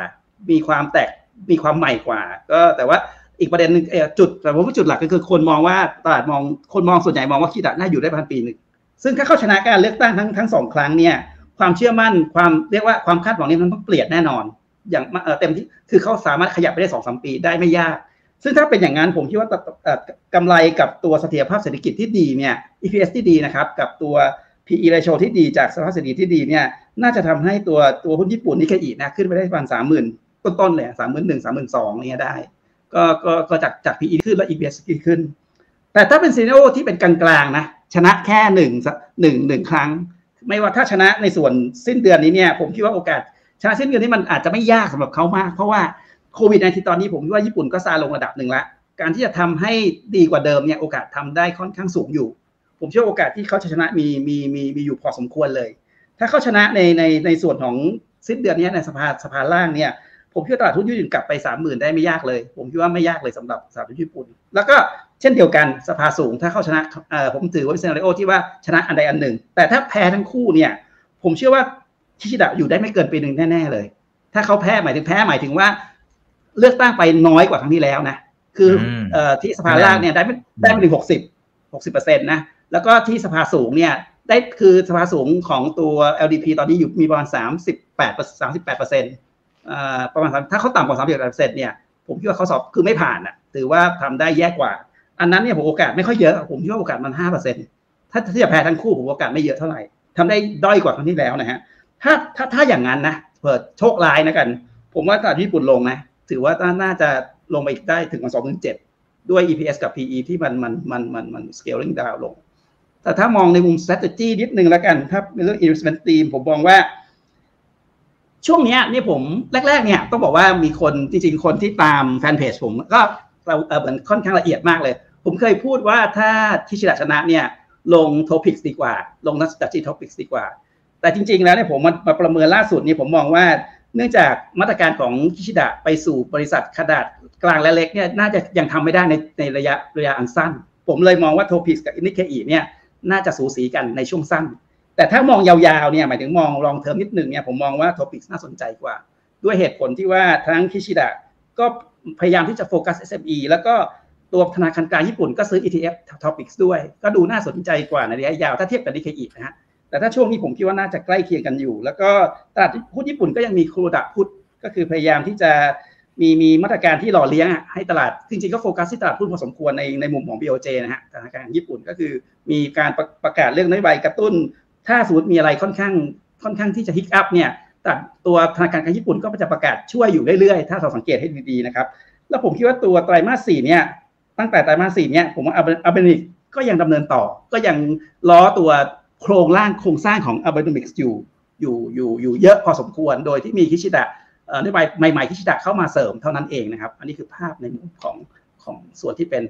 มีความแตกมีความใหม่กว่า ก็แต่ว่าอีกประเด็นหนึ่งจุดแต่ผมว่าจุดหลักก็คือคนมองว่าตลาดมองคนมองส่วนใหญ่มองว่าคิชิดะน่าอยู่ได้พันปีหนึ่งซึ่งถ้าเข้าชนะการเลือกตั้งทั้งทั้งสองครั้งเนี่ยความเชื่อมั่นความเรียกว่าความคาดหวังนี้มันต้องเปลี่ยนแน่นอน อย่างเต็มที่คือเขาสามารถขยับไปได้สองสามปีได้ไม่ยาก ซึ่งถ้าเป็นอย่างนั้นผมคิดว่ากำไรกับตัวเสถียรภาพเศรษฐกิจที่ดีเนี่ย EPS ที่ดีนะครับ กับตัว PE ratio ที่ดีจากสภาพเศรษฐกิจที่ดีเนี่ย น่าจะทำให้ตัวตัวหุ้นญี่ปุ่นนิเคอีนะขึ้นไปได้ประมาณสามหมื่นต้นๆเลยสามหมื่นหนึ่งสามหมื่นสองเนี่ยได้ ก็ก็ก็จากจาก PE ขึ้นแล้ว EPS ขึ้น แต่ถ้าเป็นซีเนโอที่เป็นกลางๆนะชนะแค่หนึ่งหนึ่งหนึ่งครั้ง ไม่ว่าถ้าชนะในส่วนสิ้นเดือนนี้เนี่ย ผมคิดว่าโอกาสชนะสิ้นเดือนนี้มันอาจจะไม่ยากสำหรับเขามาก เพราะว่า โควิดในที่ตอนนี้ผมคิดว่าญี่ปุ่นก็ซาลงระดับหนึ่งละการที่จะทำให้ดีกว่าเดิมเนี่ยโอกาสทำได้ค่อนข้างสูงอยู่ ผมเชื่อโอกาสที่เขาจะชนะมีมีมีมีอยู่พอสมควรเลย ถ้าเขาชนะในในในส่วนของสิ้นเดือนนี้ในสภาสภาล่างเนี่ยผมคิดว่าตลาดหุ้นญี่ปุ่นกลับไปสามหมื่นได้ไม่ยากเลย ผมคิดว่าไม่ยากเลยสำหรับสหรัฐญี่ปุ่น แล้วก็เช่นเดียวกันสภาสูงถ้าเขาชนะผมถือว่าเป็นซีนารีโอที่ว่าชนะอันใดอันหนึ่ง แต่ถ้าแพ้ทั้งคู่เนี่ยผมเชื่อว่าชิชิดะอยู่ได้ไม่เกินปีหนึ่งแน่ๆเลย ถ้าเขาแพ้หมายถึงแพ้หมายถึงว่า เลือกตั้งไปน้อยกว่าครั้งที่แล้วนะ คือที่สภาล่างเนี่ยได้ได้ไปถึงหกสิบหกสิบเปอร์เซ็นต์นะ แล้วก็ที่สภาสูงเนี่ยได้คือสภาสูงของตัว LDP ตอนนี้อยู่มีประมาณสามสิบแปดสามสิบแปดเปอร์เซ็นต์ประมาณถ้าเขาต่ำกว่าสามสิบเปอร์เซ็นต์เนี่ยผมคิดว่าเขาสอบคือไม่ผ่านอะถือว่าทำได้แย่กว่า อันนั้นเนี่ยผมโอกาสไม่ค่อยเยอะ ผมคิดว่าโอกาสมันห้าเปอร์เซ็นต์ถ้าที่จะแพ้ทั้งคู่ผมโอกาสไม่เยอะเท่าไหร่ทำได้ด้อยกว่าครั้งที่แล้วนะฮะถ้าถ้าถ้าอย่างนั้นนะเปิดโชคร้ายนะกัน ผมว่าตลาดญี่ปุ่นลงนะ ถือว่าน่าจะลงไปอีกได้ถึงมาสองถึงเจ็ดด้วย EPS กับ PE ที่มันมันมันมันมัน scaling down ลง แต่ถ้ามองในมุม strategy นิดนึงแล้วกัน ถ้าเป็นเรื่อง investment team ผมมองว่า ช่วงนี้นี่ผมแรก ๆ เนี่ยต้องบอกว่ามีคนจริงๆ คนที่ตามแฟนเพจผมก็เราเหมือนค่อนข้างละเอียดมากเลย ผมเคยพูดว่าถ้าทิชิดะชนะเนี่ยลงโทปิกดีกว่า ลงนักดัชนีโทปิกดีกว่า แต่จริง ๆ แล้วเนี่ยผมมาประเมินล่าสุดนี่ผมมองว่า เนื่องจากมาตรการของทิชิดะไปสู่บริษัทขนาดกลางและเล็กเนี่ยน่าจะยังทำไม่ได้ในในระยะระยะอันสั้น ผมเลยมองว่า TOPIX กับนิเคอิเนี่ยน่าจะสูสีกันในช่วงสั้น แต่ถ้ามองยาวๆเนี่ยหมายถึงมอง long term นิดหนึ่งเนี่ยผมมองว่า TOPIX น่าสนใจกว่า ด้วยเหตุผลที่ว่าทั้งคิชิดะก็พยายามที่จะ focus SME แล้วก็ตัวธนาคารกลางญี่ปุ่นก็ซื้อ ETF TOPIX ด้วย ก็ดูน่าสนใจกว่าในระยะยาวถ้าเทียบกับนิเคอินะฮะ แต่ถ้าช่วงนี้ผมคิดว่าน่าจะใกล้เคียงกันอยู่ แล้วก็ตลาดหุ้นญี่ปุ่นก็ยังมีคุโรดะ put ก็คือพยายามที่จะมีมีมาตรการที่หล่อเลี้ยงให้ตลาด จริงๆก็โฟกัสที่ตลาดหุ้นพอสมควรในในมุมของ BOJ นะฮะธนาคารญี่ปุ่นก็คือมีการประกาศเรื่องนโยบายกระตุ้น ถ้าสมมติมีอะไรค่อนข้างค่อนข้างที่จะ hiccup เนี่ยแต่ตัวธนาคารกลางญี่ปุ่นก็จะประกาศช่วยอยู่เรื่อยๆ ถ้าเราสังเกตให้ดีๆนะครับ แล้วผมคิดว่าตัวไตรมาสสี่เนี่ยตั้งแต่ไตรมาสสี่เนี่ยผมว่า Abenomics ก็ยังดำเนินต่อ ก็ยังล้อตัว โครงร่างโครงสร้างของ Abenomics อยู่อยู่อยู่อยู่เยอะพอสมควร โดยที่มีคิชิดะนโยบายใหม่ๆคิชิดะเข้ามาเสริมเท่านั้นเองนะครับ อันนี้คือภาพในมุมของของส่วนที่เป็น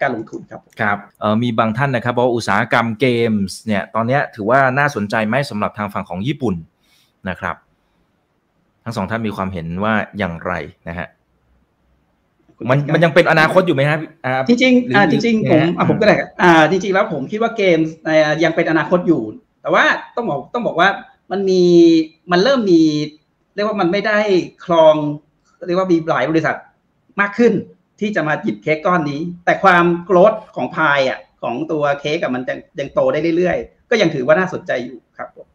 การลงทุนครับครับมีบางท่านนะครับบอกอุตสาหกรรมเกมส์เนี่ยตอนนี้ถือว่าน่าสนใจไหมสำหรับทางฝั่งของญี่ปุ่นนะครับ ทั้งสองท่านมีความเห็นว่าอย่างไรนะฮะ มันมันยังเป็นอนาคตอยู่ไหมครับจริงจริงจริงจริงผมผมก็ได้อ่าจริง ๆ แล้วผมคิดว่าเกมยังเป็นอนาคตอยู่ แต่ว่าต้องบอกต้องบอกว่ามันมีมันเริ่มมี เรียกว่ามันไม่ได้คลองเรียกว่ามีหลายบริษัทมากขึ้นที่จะมาหยิบเค้กก้อนนี้ แต่ความโกรธของพายอะของตัวเค้กกับมันยังยังโตได้เรื่อยๆ ก็ยังถือว่าน่าสนใจอยู่ครับผม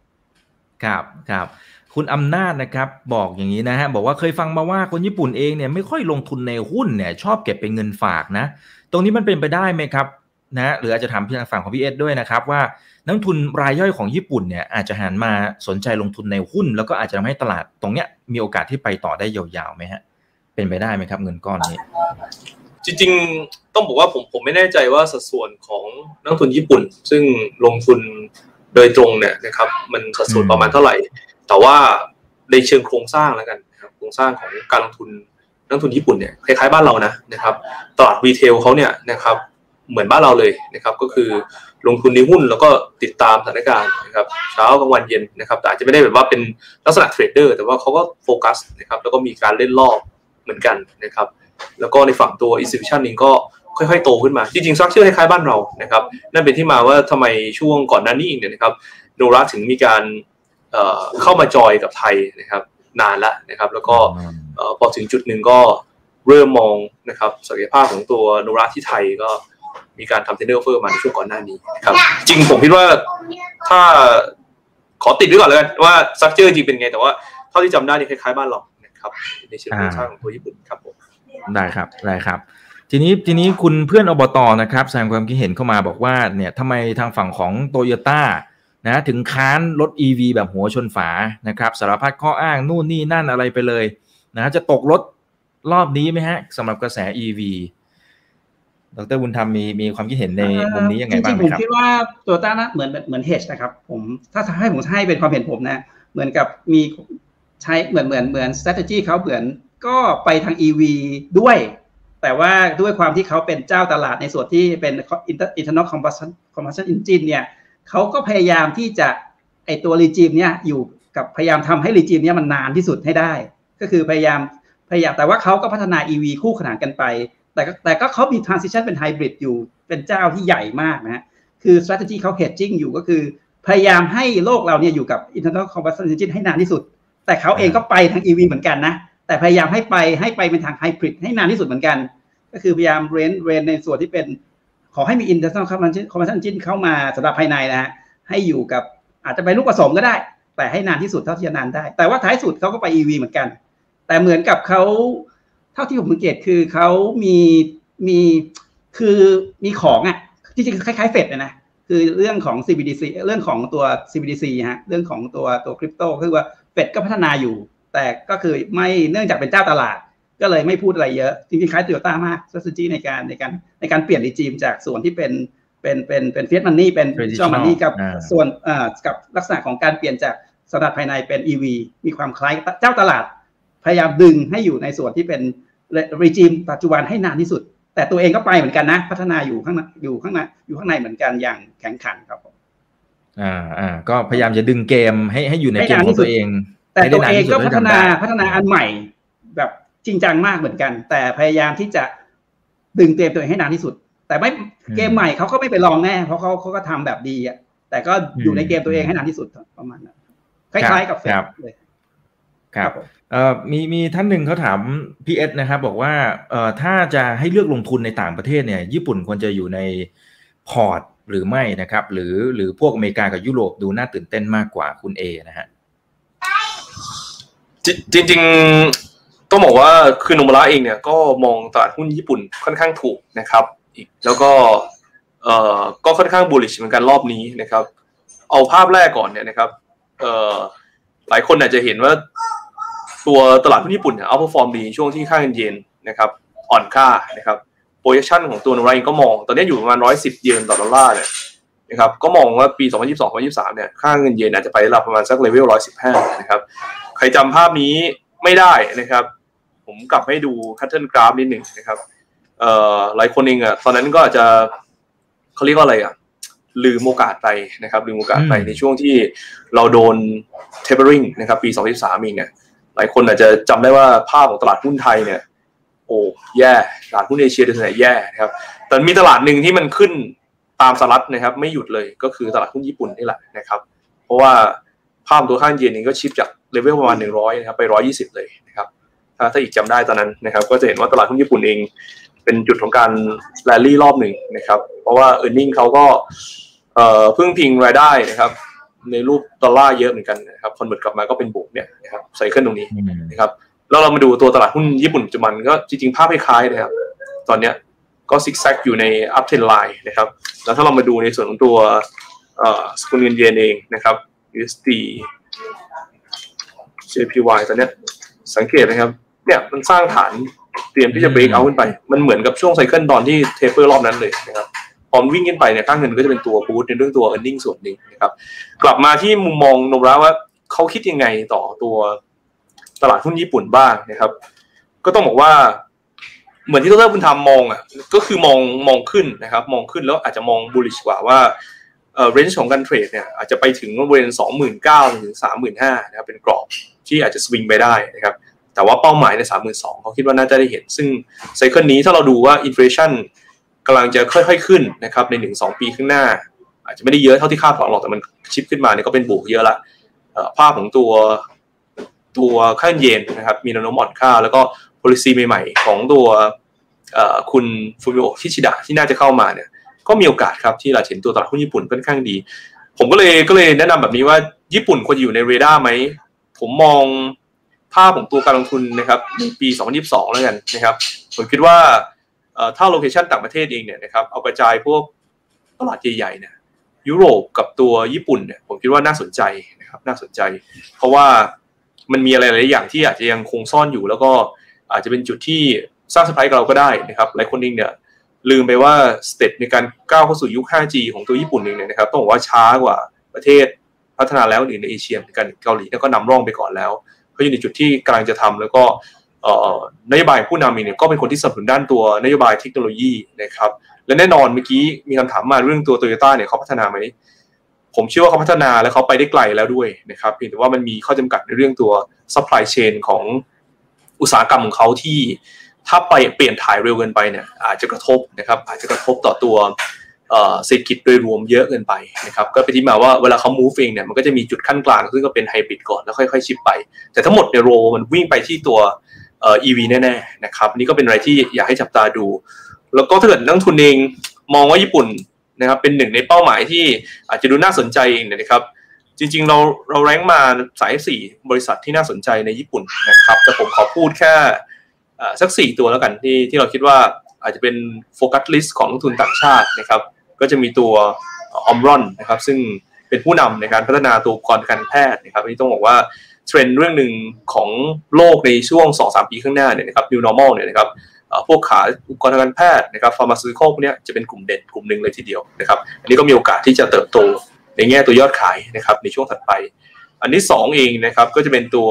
ครับครับ คุณอำนาจนะครับบอกอย่างนี้นะฮะบอกว่าเคยฟังมาว่าคนญี่ปุ่นเองเนี่ยไม่ค่อยลงทุนในหุ้นเนี่ยชอบเก็บเป็นเงินฝากนะ ตรงนี้มันเป็นไปได้ไหมครับนะหรืออาจจะถามพี่ฝั่งของพี่เอสด้วยนะครับว่านักทุนรายย่อยของญี่ปุ่นเนี่ยอาจจะหันมาสนใจลงทุนในหุ้น แล้วก็อาจจะทำให้ตลาดตรงเนี้ยมีโอกาสที่ไปต่อได้ยาวๆไหมฮะเป็นไปได้ไหมครับ เงินก้อนนี้ จริงๆต้องบอกว่าผมผมไม่แน่ใจว่าสัดส่วนของนักทุนญี่ปุ่น ซึ่งลงทุนโดยตรงเนี่ยนะครับมันสัดส่วนประมาณเท่าไหร่ แต่ว่าในเชิงโครงสร้างแล้วกันนะครับโครงสร้างของการลงทุนนักลงทุนญี่ปุ่นเนี่ยคล้ายๆบ้านเรานะนะครับตลาด retail เขาเนี่ยนะครับเหมือนบ้านเราเลยนะครับ ก็คือลงทุนในหุ้นแล้วก็ติดตามสถานการณ์นะครับเช้ากลางวันเย็นนะครับแต่อาจจะไม่ได้แบบว่าเป็นลักษณะ trader แต่ว่าเขาก็โฟกัสนะครับแล้วก็มีการเล่นรอบเหมือนกันนะครับแล้วก็ในฝั่งตัว institution เองก็ค่อยๆ โตขึ้นมา จริงๆ structure คล้ายๆบ้านเรานะครับนั่นเป็นที่มาว่าทำไมช่วงก่อนหน้านี้เองเนี่ยนะครับโนมุระถึงมีการ เข้ามาจอยกับไทยนะครับ นานแล้วนะครับ แล้วก็พอถึงจุดหนึ่งก็เริ่มมองนะครับศักยภาพของตัวโนมุระที่ไทยก็มีการทำ tender offer มาในช่วงก่อนหน้านี้ครับ จริงผมคิดว่าถ้าขอติดไว้ก่อนเลยว่า structure จริงเป็นไงแต่ว่าเท่าที่จำได้นี่คล้ายๆบ้านเรานะครับในเชิงโครงสร้างของตัวญี่ปุ่นครับผมได้ครับได้ครับทีนี้ทีนี้คุณเพื่อนอบตนะครับแสดงความคิดเห็นเข้ามาบอกว่าเนี่ยทำไมทางฝั่งของโตโยต้า นะถึงค้านรถ e ีแบบหัวชนฝานะครับสารพัดข้ออ้างนู่นนี่นั่นอะไรไปเลยนะจะตกรถรอบนี้ไหมฮะสำหรับกระแส EV ดรบุญธรรมมีมีความคิดเห็นในมุมนี้ยังไงบ้างครับจริงๆผมคิดว่าตัวต้านะเหมือนเหมือนเฮชนะครับ ผมถ้าให้ผมให้เป็นความเห็นผมนะเหมือนกับมีใช้เหมือนเหมือนเหมือน strategy เขาเหมือนก็ไปทาง EV ด้วย แต่ว่าด้วยความที่เขาเป็นเจ้าตลาดในส่วนที่เป็น internal combustion combustion engine เนี่ย เขาก็พยายามที่จะไอตัวรีจิมเนี่ยอยู่กับพยายามทำให้รีจิมเนี่ยมันนานที่สุดให้ได้ ก็คือพยายามพยายามแต่ว่าเขาก็พัฒนา EV คู่ขนานกันไป แต่ก็แต่ก็เขามี transition เป็นไฮบริดอยู่เป็นเจ้าที่ใหญ่มากนะฮะคือ strategy เขา hedging อยู่ก็คือ พยายามให้โลกเราเนี่ยอยู่กับ internal combustion engine ให้นานที่สุด แต่เขาเองก็ไปทาง EV เหมือนกันนะ แต่พยายามให้ไปให้ไปเป็นทางไฮบริดให้นานที่สุดเหมือนกัน ก็คือพยายามเรนเรนในส่วนที่เป็น ขอให้มี internal combustion engine เข้ามาสำหรับภายในนะฮะให้อยู่กับอาจจะไปลูกผสมก็ได้ แต่ให้นานที่สุดเท่าที่จะนานได้ แต่ว่าท้ายสุดเขาก็ไป EV เหมือนกัน แต่เหมือนกับเขาเท่าที่ผมสังเกตคือเขามีมีคือมีของอะจริงๆคล้ายๆเฟดนะคือเรื่องของ CBDC เรื่องของตัว CBDC ฮะเรื่องของตัวตัวคริปโตคือว่าเฟดก็พัฒนาอยู่ แต่ก็คือไม่เนื่องจากเป็นเจ้าตลาด ก็เลยไม่พูดอะไรเยอะ จริงๆคล้ายโตโยต้ามาก strategy ในการในการในการเปลี่ยนรีจิมจากส่วนที่เป็นเป็นเป็นเป็นเฟียสมันนี่เป็นช่อมันนี่กับส่วนกับลักษณะของการเปลี่ยนจากสถาดภายในเป็น EV มีความคล้ายเจ้าตลาด พยายามดึงให้อยู่ในส่วนที่เป็นรีจิมปัจจุบันให้นานที่สุด แต่ตัวเองก็ไปเหมือนกันนะ พัฒนาอยู่ข้างอยู่ข้างในอยู่ข้างในเหมือนกันอย่างแข็งขันครับผมอ่าอ่าก็พยายามจะดึงเกมให้ให้อยู่ในเกมของตัวเอง แต่ตัวเองก็พัฒนาพัฒนาอันใหม่แบบ จริงจังมากเหมือนกัน แต่พยายามที่จะดึงเกมตัวเองให้นานที่สุด แต่ไม่เกมใหม่เขาก็ไม่ไปลองแน่ เพราะเขาเขาก็ทำแบบดีอะแต่ก็อยู่ในเกมตัวเองให้นานที่สุดประมาณนั้นคล้ายๆกับเฟซเลยครับเอ่อมีมีท่านหนึ่งเขาถามพีเอสนะครับบอกว่าเอ่อถ้าจะให้เลือกลงทุนในต่างประเทศเนี่ย ญี่ปุ่นควรจะอยู่ในพอร์ตหรือไม่นะครับ หรือหรือพวกอเมริกากับยุโรปดูน่าตื่นเต้นมากกว่าคุณเอนะฮะจริงจริง ต้องบอกว่าคือโนมุระเองเนี่ยก็มองตลาดหุ้นญี่ปุ่นค่อนข้างถูกนะครับ อีกแล้วก็เอ่อก็ค่อนข้าง bullish เหมือนกันรอบนี้นะครับ เอาภาพแรกก่อนเนี่ยนะครับเอ่อหลายคนอาจจะเห็นว่าตัวตลาดหุ้นญี่ปุ่นเนี่ย outperform ดีช่วงที่ค่าเงินเยนนะครับอ่อนค่านะครับ projection ของตัวโนมุระเองก็มอง ตอนนี้อยู่ประมาณร้อยสิบเยนต่อดอลลาร์เนี่ยนะครับก็มองว่าปี 2022-2023 เนี่ยค่าเงินเยนอาจจะไประดับประมาณสักเลเวล115 นะครับ ใครจำภาพนี้ไม่ได้นะครับ ผมกลับให้ดู candle กราฟนิดหนึ่งนะครับเอ่อหลายคนเองอะตอนนั้นก็อาจจะเขาเรียกว่าอะไรอะลืมโอกาสไปนะครับลืมโอกาสไปในช่วงที่เราโดนเทเบอริงนะครับปี2023เองเนี่ยหลายคนอาจจะจำได้ว่าภาพของตลาดหุ้นไทยเนี่ย โอ้แย่ตลาดหุ้นเอเชียโดยส่วนใหญ่แย่นะครับแต่มีตลาดหนึ่งที่มันขึ้นตามสลัดนะครับ ไม่หยุดเลยก็คือตลาดหุ้นญี่ปุ่นนี่แหละนะครับ เพราะว่าภาพตัวข้างเย็นนี้ก็ชิปจากเลเวลประมาณ100นะครับไป120เลยนะครับ ถ้าถ้าอีกจำได้ตอนนั้นนะครับ ก็จะเห็นว่าตลาดหุ้นญี่ปุ่นเอง เป็นจุดของการแรลลี่รอบหนึ่งนะครับ เพราะว่า earning เขาก็พึ่งพิงรายได้นะครับ ในรูปดอลลาร์เยอะเหมือนกันนะครับ convert กลับมาก็เป็นบวกเนี่ยนะครับใส่ขึ้นตรงนี้นะครับแล้วเรามาดูตัวตลาดหุ้นญี่ปุ่นปัจจุบันก็จริง ๆ ภาพคล้ายๆนะครับ ตอนเนี้ยก็ซิกแซกอยู่ใน uptrend line นะครับ แล้วถ้าเรามาดูในส่วนของตัวสกุลเงินเยนเองนะครับ USD JPY ตอนนี้สังเกตนะครับ เนี่ยมันสร้างฐานเตรียมที่จะ breakout ขึ้นไป มันเหมือนกับช่วง cycle ตอนที่ taper รอบนั้นเลยนะครับพอวิ่งขึ้นไปเนี่ยค่าเงินก็จะเป็นตัว boost ในเรื่องตัว e a r n i n g ส่วนหนึ่งนะครับ กลับมาที่มุมมองโนมุระว่าเขาคิดยังไงต่อตัวตลาดหุ้นญี่ปุ่นบ้างนะครับ ก็ต้องบอกว่า เหมือนที่ดรบุญธรรมมองอะก็คือมองมองขึ้นนะครับ มองขึ้นแล้วอาจจะมอง bullish กว่าว่าเอ่อ range ของการ trade เนี่ยอาจจะไปถึงบริเวณสองหมื่นเก้าถึงสามหมื่นห้านะครับเป็นกรอบที่อาจจะสวิงไปได้นะครับ แต่ว่าเป้าหมายในสามหมื่นสองเขาคิดว่าน่าจะได้เห็น ซึ่งไซเคิลนี้ถ้าเราดูว่าอินฟลชันกำลังจะค่อยๆขึ้นนะครับในหนึ่งสองปีข้างหน้า อาจจะไม่ได้เยอะเท่าที่คาดหวังหรอกแต่มันชิปขึ้นมาเนี่ยก็เป็นบวกเยอะละภาพของตัวตัวค่าเยนนะครับมีแนวโน้มอ่อนค่า แล้วก็ policy ใหม่ๆ ของตัวคุณฟูมิโอชิชิดะที่น่าจะเข้ามาเนี่ยก็มีโอกาสครับที่เราเห็นตัวตลาดหุ้นญี่ปุ่นค่อนข้างดี ผมก็เลยก็เลยแนะนำแบบนี้ว่าญี่ปุ่นควรอยู่ในเรดาร์ไหม ผมมอง ภาพของตัวการลงทุนนะครับในปี 2022 แล้วกันนะครับผมคิดว่าถ้าโลเคชันต่างประเทศเองเนี่ยนะครับเอากระจายพวกตลาดใหญ่ๆเนี่ยยุโรปกับตัวญี่ปุ่นเนี่ยผมคิดว่าน่าสนใจนะครับน่าสนใจ เพราะว่ามันมีอะไรหลายอย่างที่อาจจะยังคงซ่อนอยู่ แล้วก็อาจจะเป็นจุดที่สร้างสไปร์กับเราก็ได้นะครับหลายคนเองเนี่ยลืมไปว่า step ในการก้าวเข้าสู่ยุค 5G ของตัวญี่ปุ่นเองเนี่ยนะครับต้องบอกว่าช้ากว่าประเทศพัฒนาแล้วอื่นในเอเชียเหมือนกันเกาหลีก็นำร่องไปก่อนแล้ว เขาอยู่ในจุดที่กำลังจะทำแล้วก็นโยบายผู้นำเองเนี่ยก็เป็นคนที่สนับสนุนด้านตัวนโยบายเทคโนโลยีนะครับและแน่นอนเมื่อกี้มีคำถามมาเรื่องตัวโตโยต้าเนี่ยเขาพัฒนาไหมผมเชื่อว่าเขาพัฒนาและเขาไปได้ไกลแล้วด้วยนะครับเพียงแต่ว่ามันมีข้อจำกัดในเรื่องตัว supply chain ของอุตสาหกรรมของเขาที่ถ้าไปเปลี่ยนถ่ายเร็วเกินไปเนี่ยอาจจะกระทบนะครับอาจจะกระทบต่อตัว เศรษฐกิจโดยรวมเยอะเกินไปนะครับก็ไปที่มาว่าเวลาเขา move เองเนี่ยมันก็จะมีจุดขั้นกลางซึ่งก็เป็นไฮบริดก่อนแล้วค่อยๆชิปไป แต่ทั้งหมดในโรมันวิ่งไปที่ตัวเอ่อ EV แน่ๆนะครับนี่ก็เป็นอะไรที่อยากให้จับตาดู แล้วก็ถ้าเกิดนักทุนเองมองว่าญี่ปุ่นนะครับเป็นหนึ่งในเป้าหมายที่อาจจะดูน่าสนใจเองนะครับ จริงๆเราเราแรงมาสายสี่บริษัทที่น่าสนใจในญี่ปุ่นนะครับแต่ผมขอพูดแค่สักสี่ตัวแล้วกันที่ที่เราคิดว่าอาจจะเป็น focus list ของนักลงทุนต่างชาตินะครับ ก็จะมีตัวออมรอนนะครับซึ่งเป็นผู้นำในการพัฒนาตัวอุปกรณ์การแพทย์นะครับนี่ต้องบอกว่าเทรนด์เรื่องหนึ่งของโลกในช่วง 2-3 ปีข้างหน้าเนี่ยนะครับ new normal เนี่ยนะครับพวกขาอุปกรณ์ทางการแพทย์นะครับ pharmaceutical พวกนี้จะเป็นกลุ่มเด่นกลุ่มหนึ่งเลยทีเดียวนะครับอันนี้ก็มีโอกาสที่จะเติบโตในแง่ตัวยอดขายนะครับในช่วงถัดไป อันที่ 2 เองนะครับก็จะเป็นตัว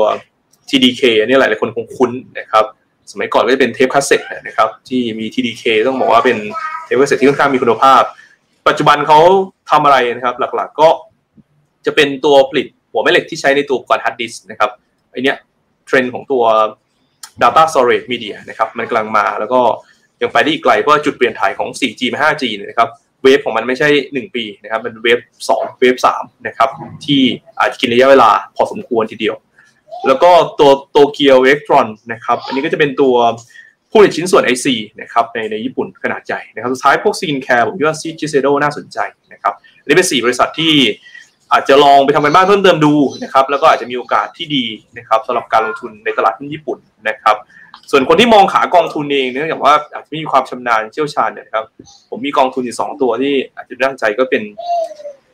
TDK อันนี้หลายหลายคนคงคุ้นนะครับสมัยก่อนก็จะเป็นเทปคาสเซ็ตนะครับที่มี TDK ต้องบอกว่าเป็นเทปคาสเซ็ตที่ค่อนข้างมีคุณภาพ ปัจจุบันเขาทำอะไรนะครับ หลักๆก็จะเป็นตัวผลิตหัวแม่เหล็กที่ใช้ในตัวก่อน hard disk นะครับไอเนี้ยเทรนด์ของตัว Data Storage Media นะครับมันกำลังมาแล้วก็ยังไปได้อีกไกลเพราะจุดเปลี่ยนถ่ายของ 4G มา 5G นะครับwave ของมันไม่ใช่ 1 ปีนะครับมัน wave 2 wave 3นะครับที่อาจจะกินระยะเวลาพอสมควรทีเดียว แล้วก็ตัว Tokyo Electron นะครับอันนี้ก็จะเป็นตัว ผู้ผลิตชิ้นส่วน IC นะครับในในญี่ปุ่นขนาดใหญ่นะครับสุดท้ายพวก skincare ผมคิดว่า Shiseido น่าสนใจนะครับนนี้เป็น4บริษัทที่อาจจะลองไปทำการบ้านเพิ่มเติมดูนะครับแล้วก็อาจจะมีโอกาสที่ดีนะครับสำหรับการลงทุนในตลาดหุ้นญี่ปุ่นนะครับส่วนคนที่มองขากองทุนเองเนื่องจากว่าอาจจะไม่มีความชำนาญเชี่ยวชาญนี่ยครับผมมีกองทุนอยู่สองตัวที่อาจจะตั้งใจก็เป็น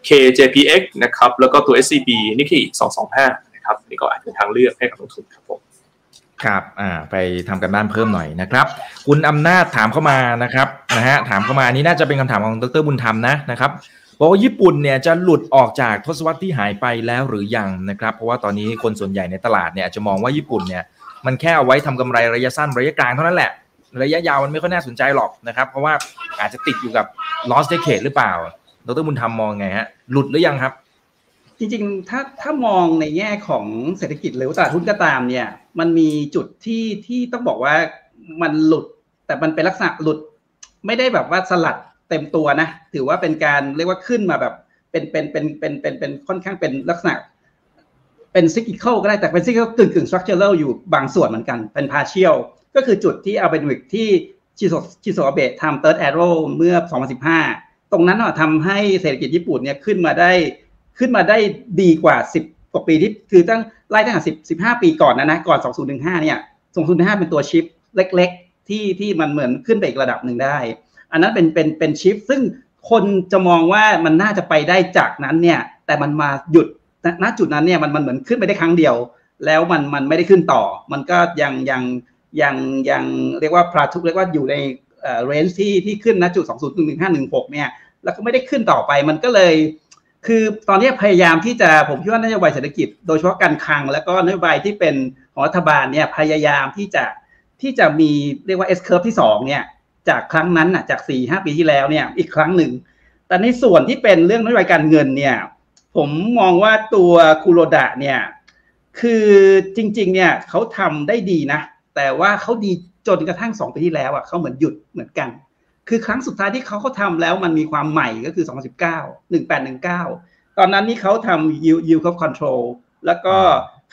KJPX นะครับแล้วก็ตัว SCB นี่คือสองสองห้านะครับนี่ก็อาจจะเป็นทางเลือกให้กับลงทุนครับผม ครับอ่าไปทำกันบ้านเพิ่มหน่อยนะครับ คุณอำนาจถามเข้ามานะครับนะฮะถามเข้ามาอันนี้น่าจะเป็นคำถามของดรบุญธรรมนะนะครับบอกว่าญี่ปุ่นเนี่ยจะหลุดออกจากทศวรรษที่หายไปแล้วหรือยังนะครับเพราะว่าตอนนี้คนส่วนใหญ่ในตลาดเนี่ยจะมองว่าญี่ปุ่นเนี่ยมันแค่เอาไว้ทำกำไรระยะสั้นระยะกลางเท่านั้นแหละ ระยะยาวมันไม่ค่อยน่าสนใจหรอกนะครับ เพราะว่าอาจจะติดอยู่กับ lost decade หรือเปล่าดรบุญธรรมมองไงฮะหลุดหรือยังครับ จริงๆ ถ้าถ้ามองในแง่ของเศรษฐกิจหรือตลาดหุ้นก็ตามเนี่ย มันมีจุดที่ที่ต้องบอกว่ามันหลุด แต่มันเป็นลักษณะหลุด ไม่ได้แบบว่าสลัดเต็มตัวนะ ถือว่าเป็นการเรียกว่าขึ้นมาแบบเป็นเป็นเป็นเป็นเป็นเป็นค่อนข้างเป็นลักษณะ เป็น cyclical ก็ได้แต่เป็น cyclical กึ่งกึ่ง structure อยู่บางส่วนเหมือนกัน เป็น partialก็คือจุดที่เอาเป็นวิกที่ชินโซชินโซอาเบะทำ third arrow เมื่อ 2015 ตรงนั้นเนาะทำให้เศรษฐกิจญี่ปุ่นเนี่ยขึ้นมาได้ ขึ้นมาได้ดีกว่า 10 กว่าปีที่คือตั้งไล่ตั้งแต่10 15 ปีก่อนนะนะก่อน 2015 เนี่ย 2015 เป็นตัว shift เล็ก ๆ ที่ที่มันเหมือนขึ้นไปอีกระดับหนึ่งได้ อันนั้นเป็นเป็นเป็น shift ซึ่งคนจะมองว่ามันน่าจะไปได้จากนั้นเนี่ย แต่มันมาหยุดณจุดนั้นเนี่ยมันมันเหมือนขึ้นไปได้ครั้งเดียว แล้วมันมันไม่ได้ขึ้นต่อ มันก็ยังยังยังยังเรียกว่าพราทุกเรียกว่าอยู่ในเอ่อเรนจ์ที่ที่ขึ้นณจุด 201516 เนี่ย แล้วก็ไม่ได้ขึ้นต่อไป มันก็เลย คือตอนนี้พยายามที่จะผมคิดว่านโยบายเศรษฐกิจ โดยเฉพาะการคลัง แล้วก็นโยบายที่เป็นของรัฐบาลเนี่ยพยายามที่จะที่จะมีเรียกว่า S curve ที่2เนี่ยจากครั้งนั้นน่ะจาก4ี่ห้าปีที่แล้วเนี่ยอีกครั้งหนึ่ง แต่ในส่วนที่เป็นเรื่องนโยบายการเงินเนี่ยผมมองว่าตัวคูโรดะเนี่ยคือจริงๆเนี่ยเขาทำได้ดีนะ แต่ว่าเขาดีจนกระทั่ง 2 ปีที่แล้วอะเขาเหมือนหยุดเหมือนกัน คือครั้งสุดท้ายที่เขาเขาทำแล้วมันมีความใหม่ก็คือ 2019 1819 ตอนนั้นนี่เขาทำ yield yield curve control แล้วก็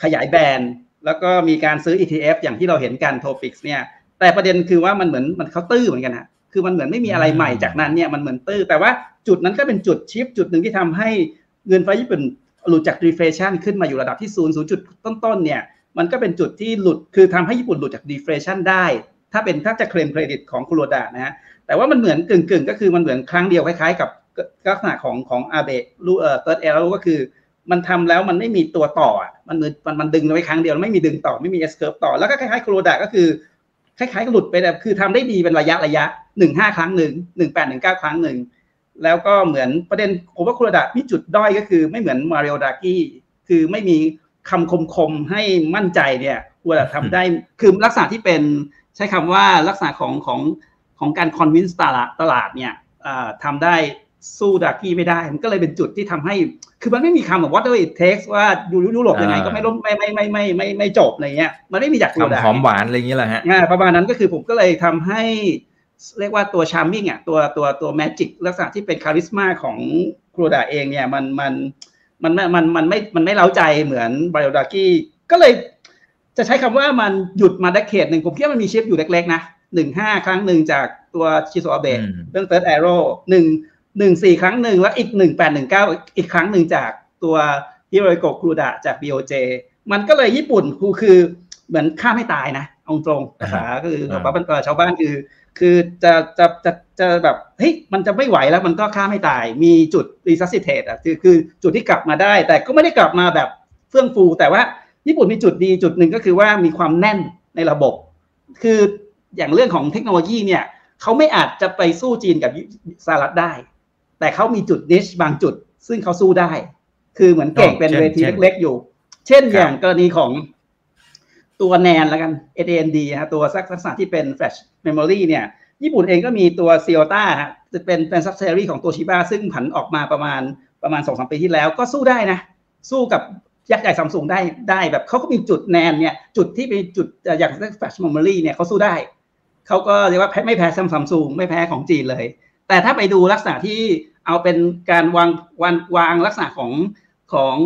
ขยายแบรนด์แล้วก็มีการซื้อ ETF อย่างที่เราเห็นกัน Topix เนี่ย แต่ประเด็นคือว่ามันเหมือนมันเขาตื้อเหมือนกันฮะคือมันเหมือนไม่มีอะไรใหม่จากนั้นเนี่ยมันเหมือนตื้อ แต่ว่าจุดนั้นก็เป็นจุดชิปจุดหนึ่งที่ทำให้เงินเฟ้อญี่ปุ่นหลุดจาก deflation ขึ้นมาอยู่ระดับที่ศูนย์ศูนย์จุดต้นๆเนี่ยมันก็เป็นจุดที่หลุดคือทำให้ญี่ปุ่นหลุดจาก deflation ได้ ถ้าเป็นถ้าจะเคลมเครดิตของคุโรดะนะฮะ แต่ว่ามันเหมือนกึ่งๆก็คือมันเหมือนครั้งเดียวคล้ายๆ กับลักษณะของของอาเบะรูเอ่อเติร์ดเอลก็คือ มันทำแล้วมันไม่มีตัวต่ออะมันเหมือนมันมันดึงไว้ครั้งเดียวไม่มีดึงต่อไม่มี S curve ต่อแล้วก็คล้ายๆคุโรดะก็คือคล้ายๆกับหลุดไปแบบคือทำได้ดีเป็นระยะระยะหนึ่งห้าครั้งหนึ่งหนึ่งแปดหนึ่งเก้าครั้งหนึ่งแล้วก็เหมือนประเด็นผมว่าคุโรดะมีจุดด้อยก็คือไม่เหมือนมาริโอดากี้คือไม่มีคำคมๆให้มั่นใจเนี่ยคุโรดะทำได้คือลักษณะที่เป็นใช้คำว่าลักษณะของของ ของการคอนวินส์ตลาดตลาดเนี่ยทำได้สู้ดากี้ไม่ได้ มันก็เลยเป็นจุดที่ทำให้ คือมันไม่มีคำแบบ what it takes ว่าอยู่ยุโรปยังไงก็ไม่ล้มไม่ไม่ไม่ไม่ไม่ไม่จบอะไรเงี้ย มันไม่มีจากคุโรดะคำหอมหวานอะไรอย่างเงี้ยแหละฮะอ่าประมาณนั้นก็คือผมก็เลยทำให้ เรียกว่าตัวชาร์มมิ่งอะตัวตัวตัวแมจิกลักษณะที่เป็นคาริสมาของครูดาเองเนี่ยมันมันมันมันมันไม่มันไม่เล้าใจเหมือนบริโอดากี้ก็เลยจะใช้คำว่ามันหยุดมาได้เขตหนึ่งผมคิดว่ามันมีชิปอยู่เล็กๆนะ หนึ่งห้าครั้งหนึ่งจากตัวชิโซอาเบะอืมเรื่องเติร์ดแอโร่หนึ่งหนึ่งสี่ครั้งหนึ่งแล้วอีกหนึ่งแปดหนึ่งเก้าอีกครั้งหนึ่งจากตัวฮิโรโกะครูดะจาก BOJ มันก็เลยญี่ปุ่นคือคือเหมือนฆ่าไม่ตายนะเอาตรงภาษาคืออ่าแบบว่าชาวบ้านคือ คือจะจะจะจะแบบเฮ้ยมันจะไม่ไหวแล้วมันก็ฆ่าไม่ตาย มีจุด resuscitate อะคือคือจุดที่กลับมาได้ แต่ก็ไม่ได้กลับมาแบบเฟื่องฟู แต่ว่าญี่ปุ่นมีจุดดีจุดหนึ่งก็คือว่ามีความแน่นในระบบ คือ อย่างเรื่องของเทคโนโลยีเนี่ยเขาไม่อาจจะไปสู้จีนกับสหรัฐได้ แต่เขามีจุดนิชบางจุด ซึ่งเขาสู้ได้ คือเหมือนเก่งเป็นเช่นเวทีเช่นเล็กๆอยู่ เช่นครับอย่างกรณีของตัวแนนแล้วกัน ADND ฮะตัวสักลักษณะที่เป็น Flash Memory เนี่ย ญี่ปุ่นเองก็มีตัว c ี o t a ฮะจะเป็นเป็นซับเซอรี่ของตัวชิบ้าซึ่งผันออกมาประมาณประมาณสองสามปีที่แล้วก็สู้ได้นะ สู้กับยักษ์ใหญ่ซัมซุงได้ได้แบบเขาก็มีจุดแนนเนี่ย จุดที่เป็นจุดเอ่ออย่าง Flash Memory เนี่ยเขาสู้ได้ เขาก็เรียกว่าไม่แพ้ซัมซุงไม่แพ้ของจีนเลย แต่ถ้าไปดูลักษณะที่เอาเป็นการวางวางวางลักษณะของของ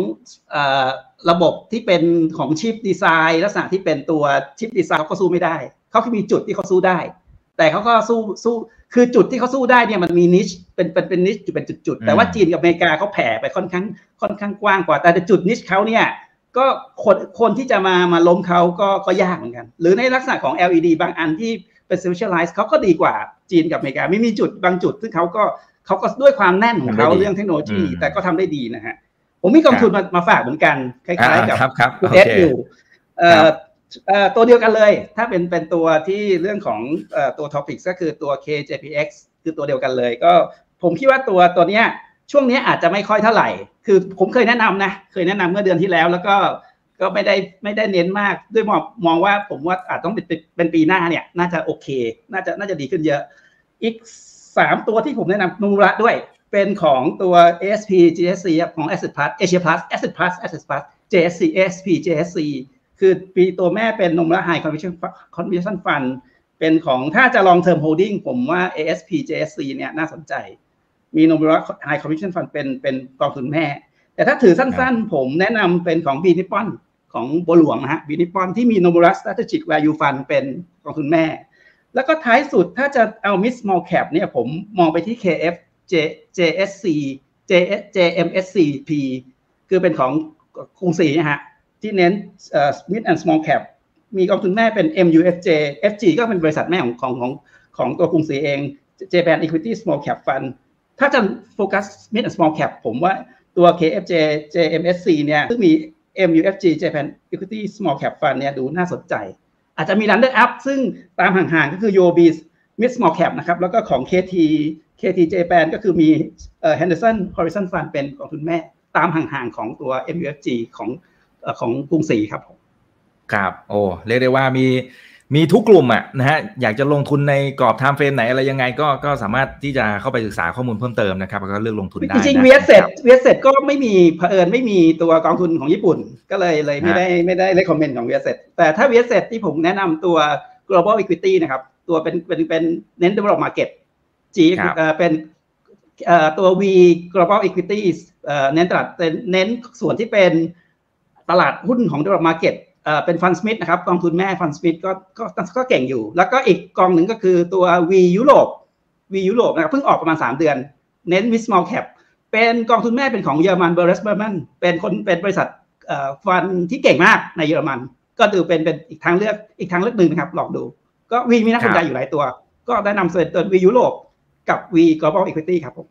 เออระบบที่เป็นของชิปดีไซน์ลักษณะที่เป็นตัวชิปดีไซน์เขาก็สู้ไม่ได้เขาก็มีจุดที่เขาสู้ได้ แต่เขาก็สู้สู้คือจุดที่เขาสู้ได้เนี่ยมันมีนิชเป็นเป็นเป็นนิชอยู่เป็นจุดๆแต่ว่าอืมจีนกับอเมริกาเขาแผ่ไปค่อนข้างค่อนข้างกว้างกว่า แต่จุดนิชเขาเนี่ยก็คนคนที่จะมามาล้มเขาก็ก็ยากเหมือนกัน หรือในลักษณะของ LED บางอันที่ เป็น specialize เขาก็ดีกว่าจีนกับอเมริกาไม่มีจุดบางจุด ซึ่งเขาก็เขาก็ด้วยความแน่นของเขาทำได้ดีเรื่องเทคโนโลยีอืมแต่ก็ทำได้ดีนะฮะผมมีกองทุนมามาฝากเหมือนกันคล้ายๆกับอ่าครับครับคุณโอเอสเคอยู่เอ่ครัอบเอ่อตัวเดียวกันเลย ถ้าเป็นเป็นตัวที่เรื่องของเอ่อตัว topics ก็คือตัว KJPX คือตัวเดียวกันเลย ก็ผมคิดว่าตัวตัวเนี้ยช่วงเนี้ยอาจจะไม่ค่อยเท่าไหร่ คือผมเคยแนะนำนะ เคยแนะนำเมื่อเดือนที่แล้ว แล้วก็ ก็ไม่ได้ไม่ได้เน้นมากด้วยมองมองว่าผมว่าอาจต้องเป็นเป็นเป็นปีหน้าเนี่ย น่าจะโอเค น่าจะน่าจะดีขึ้นเยอะ อีกสามตัวที่ผมแนะนำนูระด้วย เป็นของตัว ASP GSC ครับของ Asset Plus Asia Plus Asset Plus Asset Plus JSC ASP JSC คือปีตัวแม่เป็นนมละ High Conviction Conviction Fund เป็นของถ้าจะ long term holding ผมว่า ASP JSC เนี่ยน่าสนใจ มีนมละ High Conviction Fund เป็นเป็นกองทุนแม่ แต่ถ้าถือสั้นๆ ผมแนะนำเป็นของ b ีนิปอน ของบัวหลวงนะฮะ b ีนิปอนที่มีโนมูรัส Strategic Value Fund เป็นกองทุนแม่ แล้วก็ท้ายสุดถ้าจะเอา mid small cap เนี่ยผมมองไปที่ KF J JSC J JMSCP คือเป็นของกรุงศรีนะฮะที่เน้นเอ่อ mid and small cap มีกองทุนแม่เป็น MUFJ FG ก็เป็นบริษัทแม่ของของของของตัวกรุงศรีเอง Japan Equity Small Cap Fund ถ้าจะโฟกัส mid and small cap ผมว่าตัว KFJ JMSC เนี่ยซึ่งมี MUFG Japan Equity Small Cap Fund เนี่ยดูน่าสนใจ อาจจะมี runner up ซึ่งตามห่างๆก็คือ UOB Mid Small Cap นะครับ แล้วก็ของ KT KT Japan ก็คือมี Henderson Horizon Fund เป็นกองทุนแม่ตามห่างๆของตัว MUFG ของของกรุงศรีครับผมครับ โอ้ เรียกได้ว่ามี มีทุกกลุ่มอะนะฮะอยากจะลงทุนในกรอบ timeframe ไหนอะไรยังไงก็ก็สามารถที่จะเข้าไปศึกษาข้อมูลเพิ่มเติมนะครับแล้วก็เลือกลงทุนได้จริงๆเวียเซ็ตเวียเซ็ตก็ไม่มีเผอิญไม่มีตัวกองทุนของญี่ปุ่น ก็เลยเลยไม่ได้ไม่ได้ recommend ของ We Asset แต่ถ้า We Asset ที่ผมแนะนำตัว global equity นะครับ ตัวเป็นเป็นเป็นเน้น develop market G เป็นตัว V global equity เน้นตลาดเน้นส่วนที่เป็นตลาดหุ้นของ develop market เป็น Fundsmith นะครับกองทุนแม่ Fundsmith ก็ก็ก็เก่งอยู่ แล้วก็อีกกองหนึ่งก็คือตัว V ยุโรป V ยุโรปนะครับเพิ่งออกประมาณ 3 เดือน เน้นวิ small cap เป็นกองทุนแม่เป็นของเยอรมัน Berenberg มันเป็นคนเป็นบริษัท fund ที่เก่งมากในเยอรมัน ก็ดูเป็นเป็นอีกทางเลือกอีกทางเลือกหนึ่งนะครับลองดู ก็วีมีน่าสนใจอยู่หลายตัว ก็ได้นำเสนอตัววียุโรปกับ V Global Equity ครับผม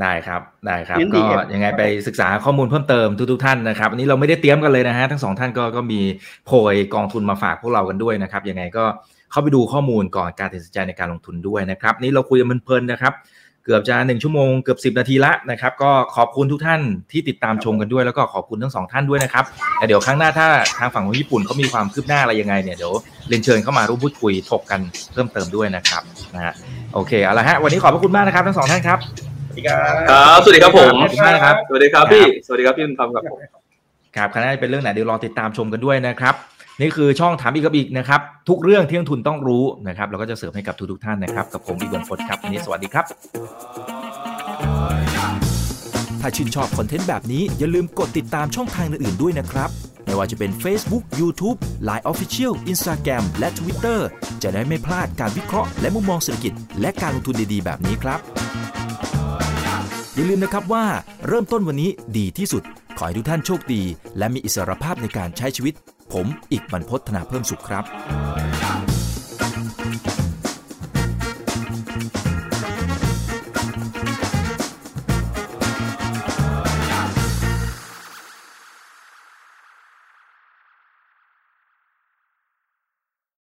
ได้ครับได้ครับ ก็ยังไงไปศึกษาข้อมูลเพิ่มเติมทุกๆท่านนะครับอันนี้เราไม่ได้เตรียมกันเลยนะฮะทั้งสองท่านก็ก็มีโพยกองทุนมาฝากพวกเรากันด้วยนะครับยังไงก็เข้าไปดูข้อมูลก่อนการตัดสินใจในการลงทุนด้วยนะครับนี่เราคุยกันเพลินๆนะครับ เกือบจะหนึ่งชั่วโมงเกือบ10นาทีละนะครับก็ขอบคุณทุกท่านที่ติดตามชมกันด้วยแล้วก็ขอบคุณทั้งสองท่านด้วยนะครับแต่เดี๋ยวครั้งหน้าถ้าทางฝั่งของญี่ปุ่นเขามีความคืบหน้าอะไรยังไงเนี่ยเดี๋ยวเรียนเชิญเข้ามาร่วมพูดคุยถกกันเพิ่มเติมด้วยนะครับนะฮะโอเคเอาละฮะวันนี้ขอบพระคุณมากนะครับทั้งสองท่านครับ สวัสดีครับ สวัสดีครับผมสวัสดีครับ สวัสดีครับพี่ สวัสดีครับพี่บุญธรรมครับผมครับคณะเป็นเรื่องไหนเดี๋ยวรอติดตามชมกันด้วยนะครับ นี่คือช่องถามอีกกับอีกนะครับ ทุกเรื่องที่นักทุนต้องรู้นะครับ เราก็จะเสิร์ฟให้กับทุกทุกท่านนะครับ กับผมอีกบนฟดครับวันนี้สวัสดีครับ ถ้าชื่นชอบคอนเทนต์แบบนี้อย่าลืมกดติดตามช่องทางอื่นๆด้วยนะครับไม่ว่าจะเป็น Facebook, YouTube, Line Official, Instagram และ Twitter จะได้ไม่พลาดการวิเคราะห์และมุมมองเศรษฐกิจ และการลงทุนดีๆ แบบนี้ครับ อย่าลืมนะครับว่าเริ่มต้นวันนี้ดีที่สุด ขอให้ทุกท่านโชคดี และมีอิสรภาพในการใช้ชีวิต ผมอีกบรรพธนาเพิ่มสุขครับ